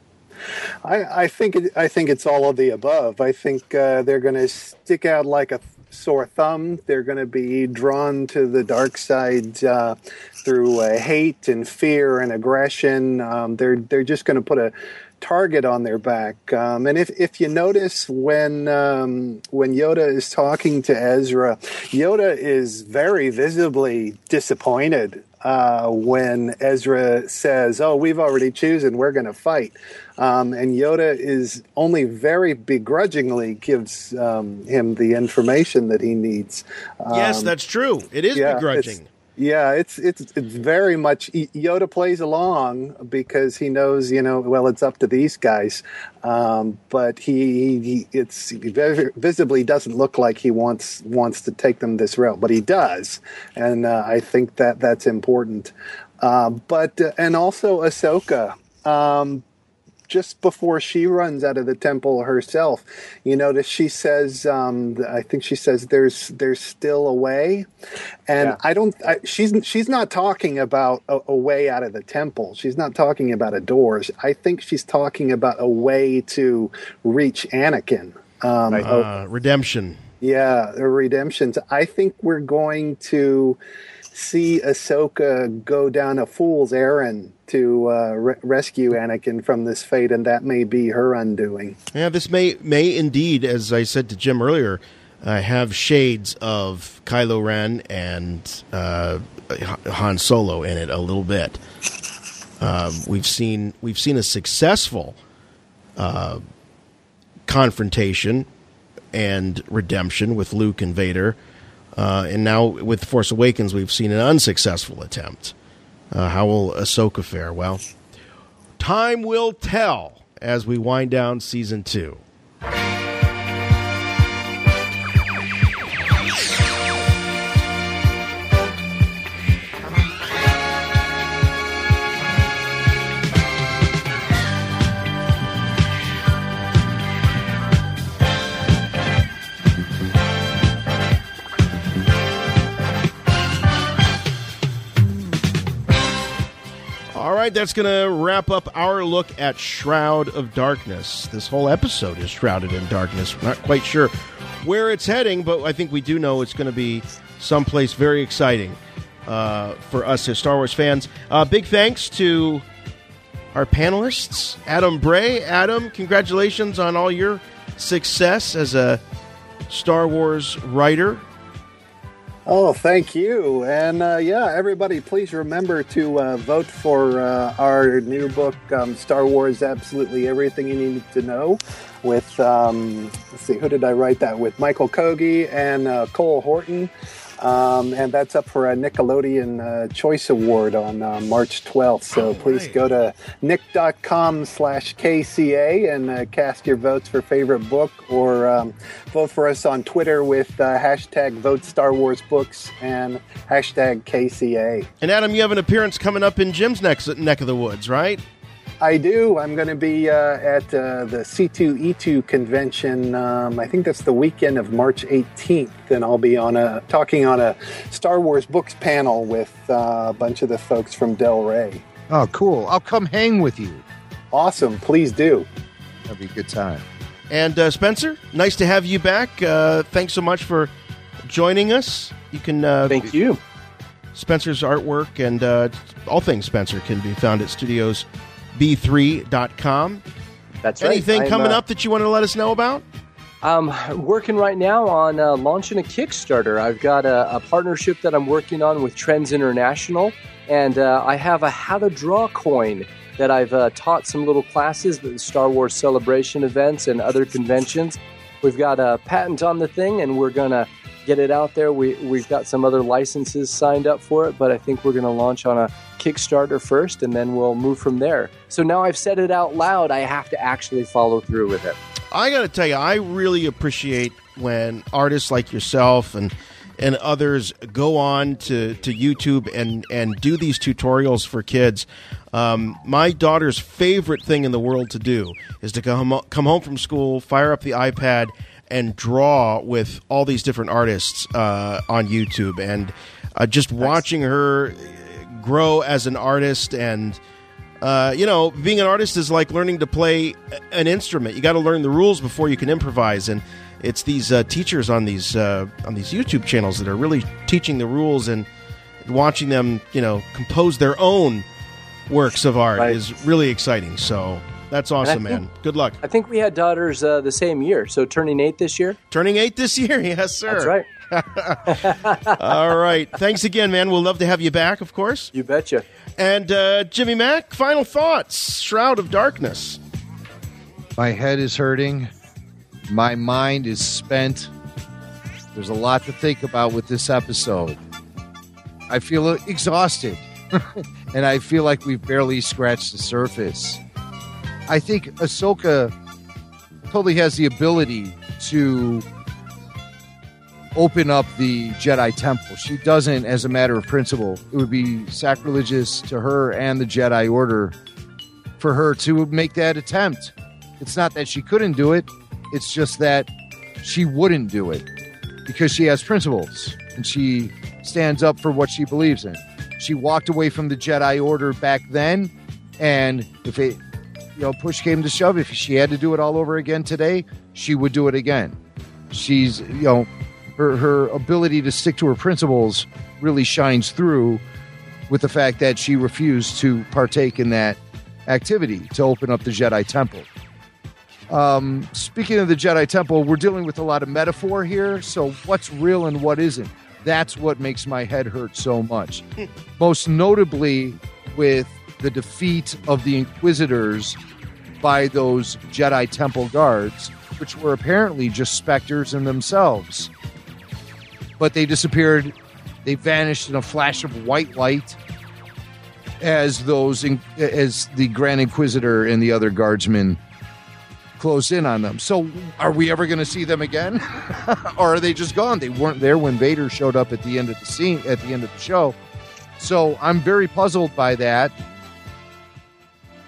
I, I think it, I think it's all of the above. I think uh, they're going to stick out like a sore thumb. They're going to be drawn to the dark side uh, through uh, hate and fear and aggression. Um, they're they're just going to put a target on their back. Um, and if, if you notice when um, when Yoda is talking to Ezra, Yoda is very visibly disappointed uh, when Ezra says, "Oh, we've already chosen. We're going to fight." Um, and Yoda is only very begrudgingly gives um, him the information that he needs. yes, Um, that's true. It is yeah, begrudging. it's- yeah, it's it's it's very much Yoda plays along because he knows, you know, well, it's up to these guys, um, but he, he it's he very visibly doesn't look like he wants wants to take them this route, but he does, and uh, I think that that's important. Uh, but uh, and also Ahsoka. Um, just before she runs out of the temple herself, you notice she says, um, "I think she says there's there's still a way," and Yeah. I don't. I, she's she's not talking about a, a way out of the temple. She's not talking about a door. I think she's talking about a way to reach Anakin. Um, a- Uh, redemption. yeah, redemption. redemptions. I think we're going to see Ahsoka go down a fool's errand to uh, re- rescue Anakin from this fate, and that may be her undoing. Yeah, this may may indeed, as I said to Jim earlier, uh, have shades of Kylo Ren and uh, Han Solo in it a little bit. Um, we've seen we've seen a successful uh, confrontation and redemption with Luke and Vader, uh, and now with Force Awakens, we've seen an unsuccessful attempt. Uh, how will Ahsoka fare? Well, time will tell as we wind down season two. Right, that's going to wrap up our look at Shroud of Darkness. This whole episode is shrouded in darkness. We're not quite sure where it's heading, but I think we do know it's going to be someplace very exciting uh, for us as Star Wars fans. Uh, big thanks to our panelists, Adam Bray. Adam, congratulations on all your success as a Star Wars writer. Oh, thank you. And uh, yeah, everybody, please remember to uh, vote for uh, our new book, um, Star Wars Absolutely Everything You Need to Know, with, um, let's see, who did I write that with? Michael Kogge and uh, Cole Horton. Um, and that's up for a Nickelodeon uh, Choice Award on uh, March 12th. So please right. go to nick.com slash KCA and uh, cast your votes for favorite book or um, vote for us on Twitter with uh, hashtag vote Star Wars books and hashtag KCA. And Adam, you have an appearance coming up in Jim's neck, neck of the woods, right? I do. I'm going to be uh, at uh, the C2E2 convention. Um, I think that's the weekend of March 18th, and I'll be on a talking on a Star Wars books panel with uh, a bunch of the folks from Del Rey. Oh, cool. I'll come hang with you. Awesome. Please do. That'd be a good time. And uh, Spencer, nice to have you back. Uh, thanks so much for joining us. You can uh, Thank you. Spencer's artwork and uh, all things Spencer can be found at studiosb3.com. That's right. Anything I'm, coming uh, up that you want to let us know about? I'm working right now on uh, launching a Kickstarter. I've got a, a partnership that I'm working on with Trends International, and uh, I have a how to draw coin that I've uh, taught some little classes at the Star Wars Celebration events and other conventions. We've got a patent on the thing, and we're going to get it out there. We, we've got some other licenses signed up for it, but I think we're going to launch on a Kickstarter first, and then we'll move from there. So now I've said it out loud, I have to actually follow through with it. I got to tell you, I really appreciate when artists like yourself and and others go on to, to YouTube and, and do these tutorials for kids. Um, my daughter's favorite thing in the world to do is to come come home from school, fire up the iPad, and draw with all these different artists uh, on YouTube, and uh, just watching her grow as an artist and. Uh, you know, being an artist is like learning to play an instrument. You got to learn the rules before you can improvise, and it's these uh, teachers on these uh, on these YouTube channels that are really teaching the rules and watching them, you know, compose their own works of art Right. is really exciting. So that's awesome, think- man. Good luck. I think we had daughters uh, the same year, so turning eight this year. Turning eight this year, yes, sir. That's right. All right. Thanks again, man. We'll love to have you back, of course. You betcha. And uh, Jimmy Mac, final thoughts. Shroud of Darkness. My head is hurting. My mind is spent. There's a lot to think about with this episode. I feel exhausted. and I feel like we've barely scratched the surface. I think Ahsoka totally has the ability to open up the Jedi Temple. She doesn't, as a matter of principle. It would be sacrilegious to her and the Jedi Order for her to make that attempt. It's not that she couldn't do it, it's just that she wouldn't do it because she has principles and she stands up for what she believes in. She walked away from the Jedi Order back then, and if it, you know, push came to shove, if she had to do it all over again today, she would do it again. She's, you know, her her ability to stick to her principles really shines through with the fact that she refused to partake in that activity to open up the Jedi Temple. Um, speaking of the Jedi Temple, we're dealing with a lot of metaphor here. So, what's real and what isn't? That's what makes my head hurt so much. Most notably, with the defeat of the Inquisitors by those Jedi Temple guards, which were apparently just specters in themselves. But they disappeared, they vanished in a flash of white light as those as the Grand Inquisitor and the other guardsmen close in on them. So, are we ever going to see them again, or are they just gone? They weren't there when Vader showed up at the end of the scene at the end of the show. So, I'm very puzzled by that,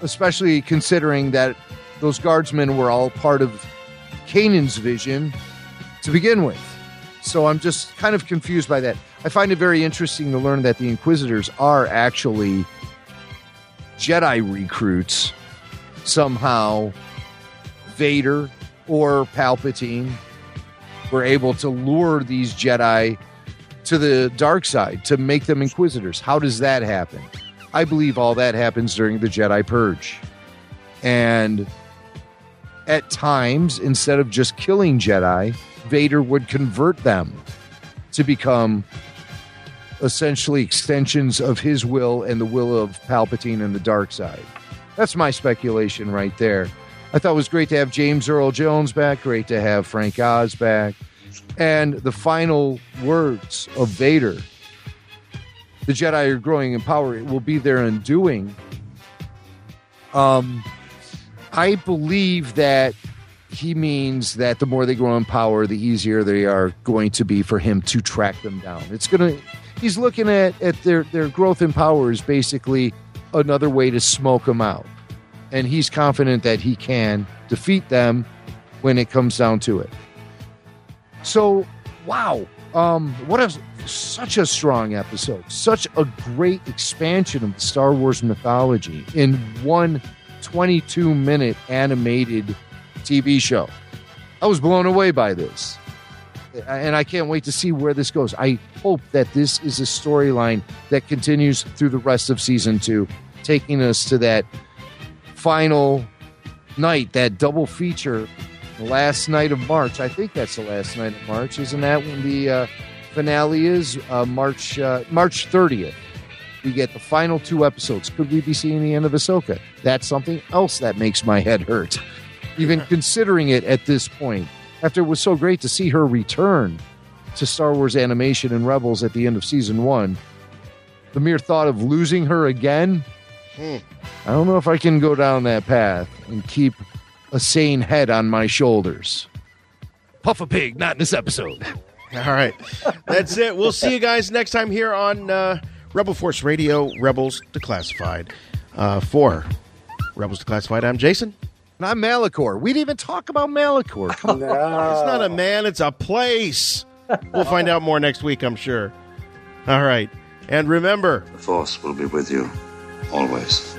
especially considering that those guardsmen were all part of Kanan's vision to begin with. So, I'm just kind of confused by that. I find it very interesting to learn that the Inquisitors are actually Jedi recruits somehow Vader or Palpatine were able to lure these Jedi to the dark side to make them inquisitors. How does that happen? I believe all that happens during the Jedi Purge. And at times, instead of just killing Jedi, Vader would convert them to become essentially extensions of his will and the will of Palpatine and the dark side. That's my speculation right there. I thought it was great to have James Earl Jones back, great to have Frank Oz back. And the final words of Vader the Jedi are growing in power, it will be their undoing. Um, I believe that he means that the more they grow in power, the easier they are going to be for him to track them down. It's gonna he's looking at, at their, their growth in power is basically another way to smoke them out and he's confident that he can defeat them when it comes down to it. So, wow, um, what a such a strong episode, such a great expansion of the Star Wars mythology in one 22 minute animated TV show. I was blown away by this. And I can't wait to see where this goes. I hope that this is a storyline that continues through the rest of season two, taking us to that final night, that double feature, the last night of March. I think that's the last night of March. Isn't that when the uh, finale is? Uh, March uh, March 30th. We get the final two episodes. Could we be seeing the end of Ahsoka? That's something else that makes my head hurt, even considering it at this point. After it was so great to see her return to Star Wars animation and Rebels at the end of season one, the mere thought of losing her again, Hmm. I don't know if I can go down that path and keep a sane head on my shoulders. Puffer pig, not in this episode. All right. That's it. We'll see you guys next time here on uh, Rebel Force Radio, Rebels Declassified. Uh, for Rebels Declassified, I'm Jason. And I'm Malachor. We didn't even talk about Malachor. Come No. It's not a man, it's a place. We'll find out more next week, I'm sure. All right. And remember, The Force will be with you always.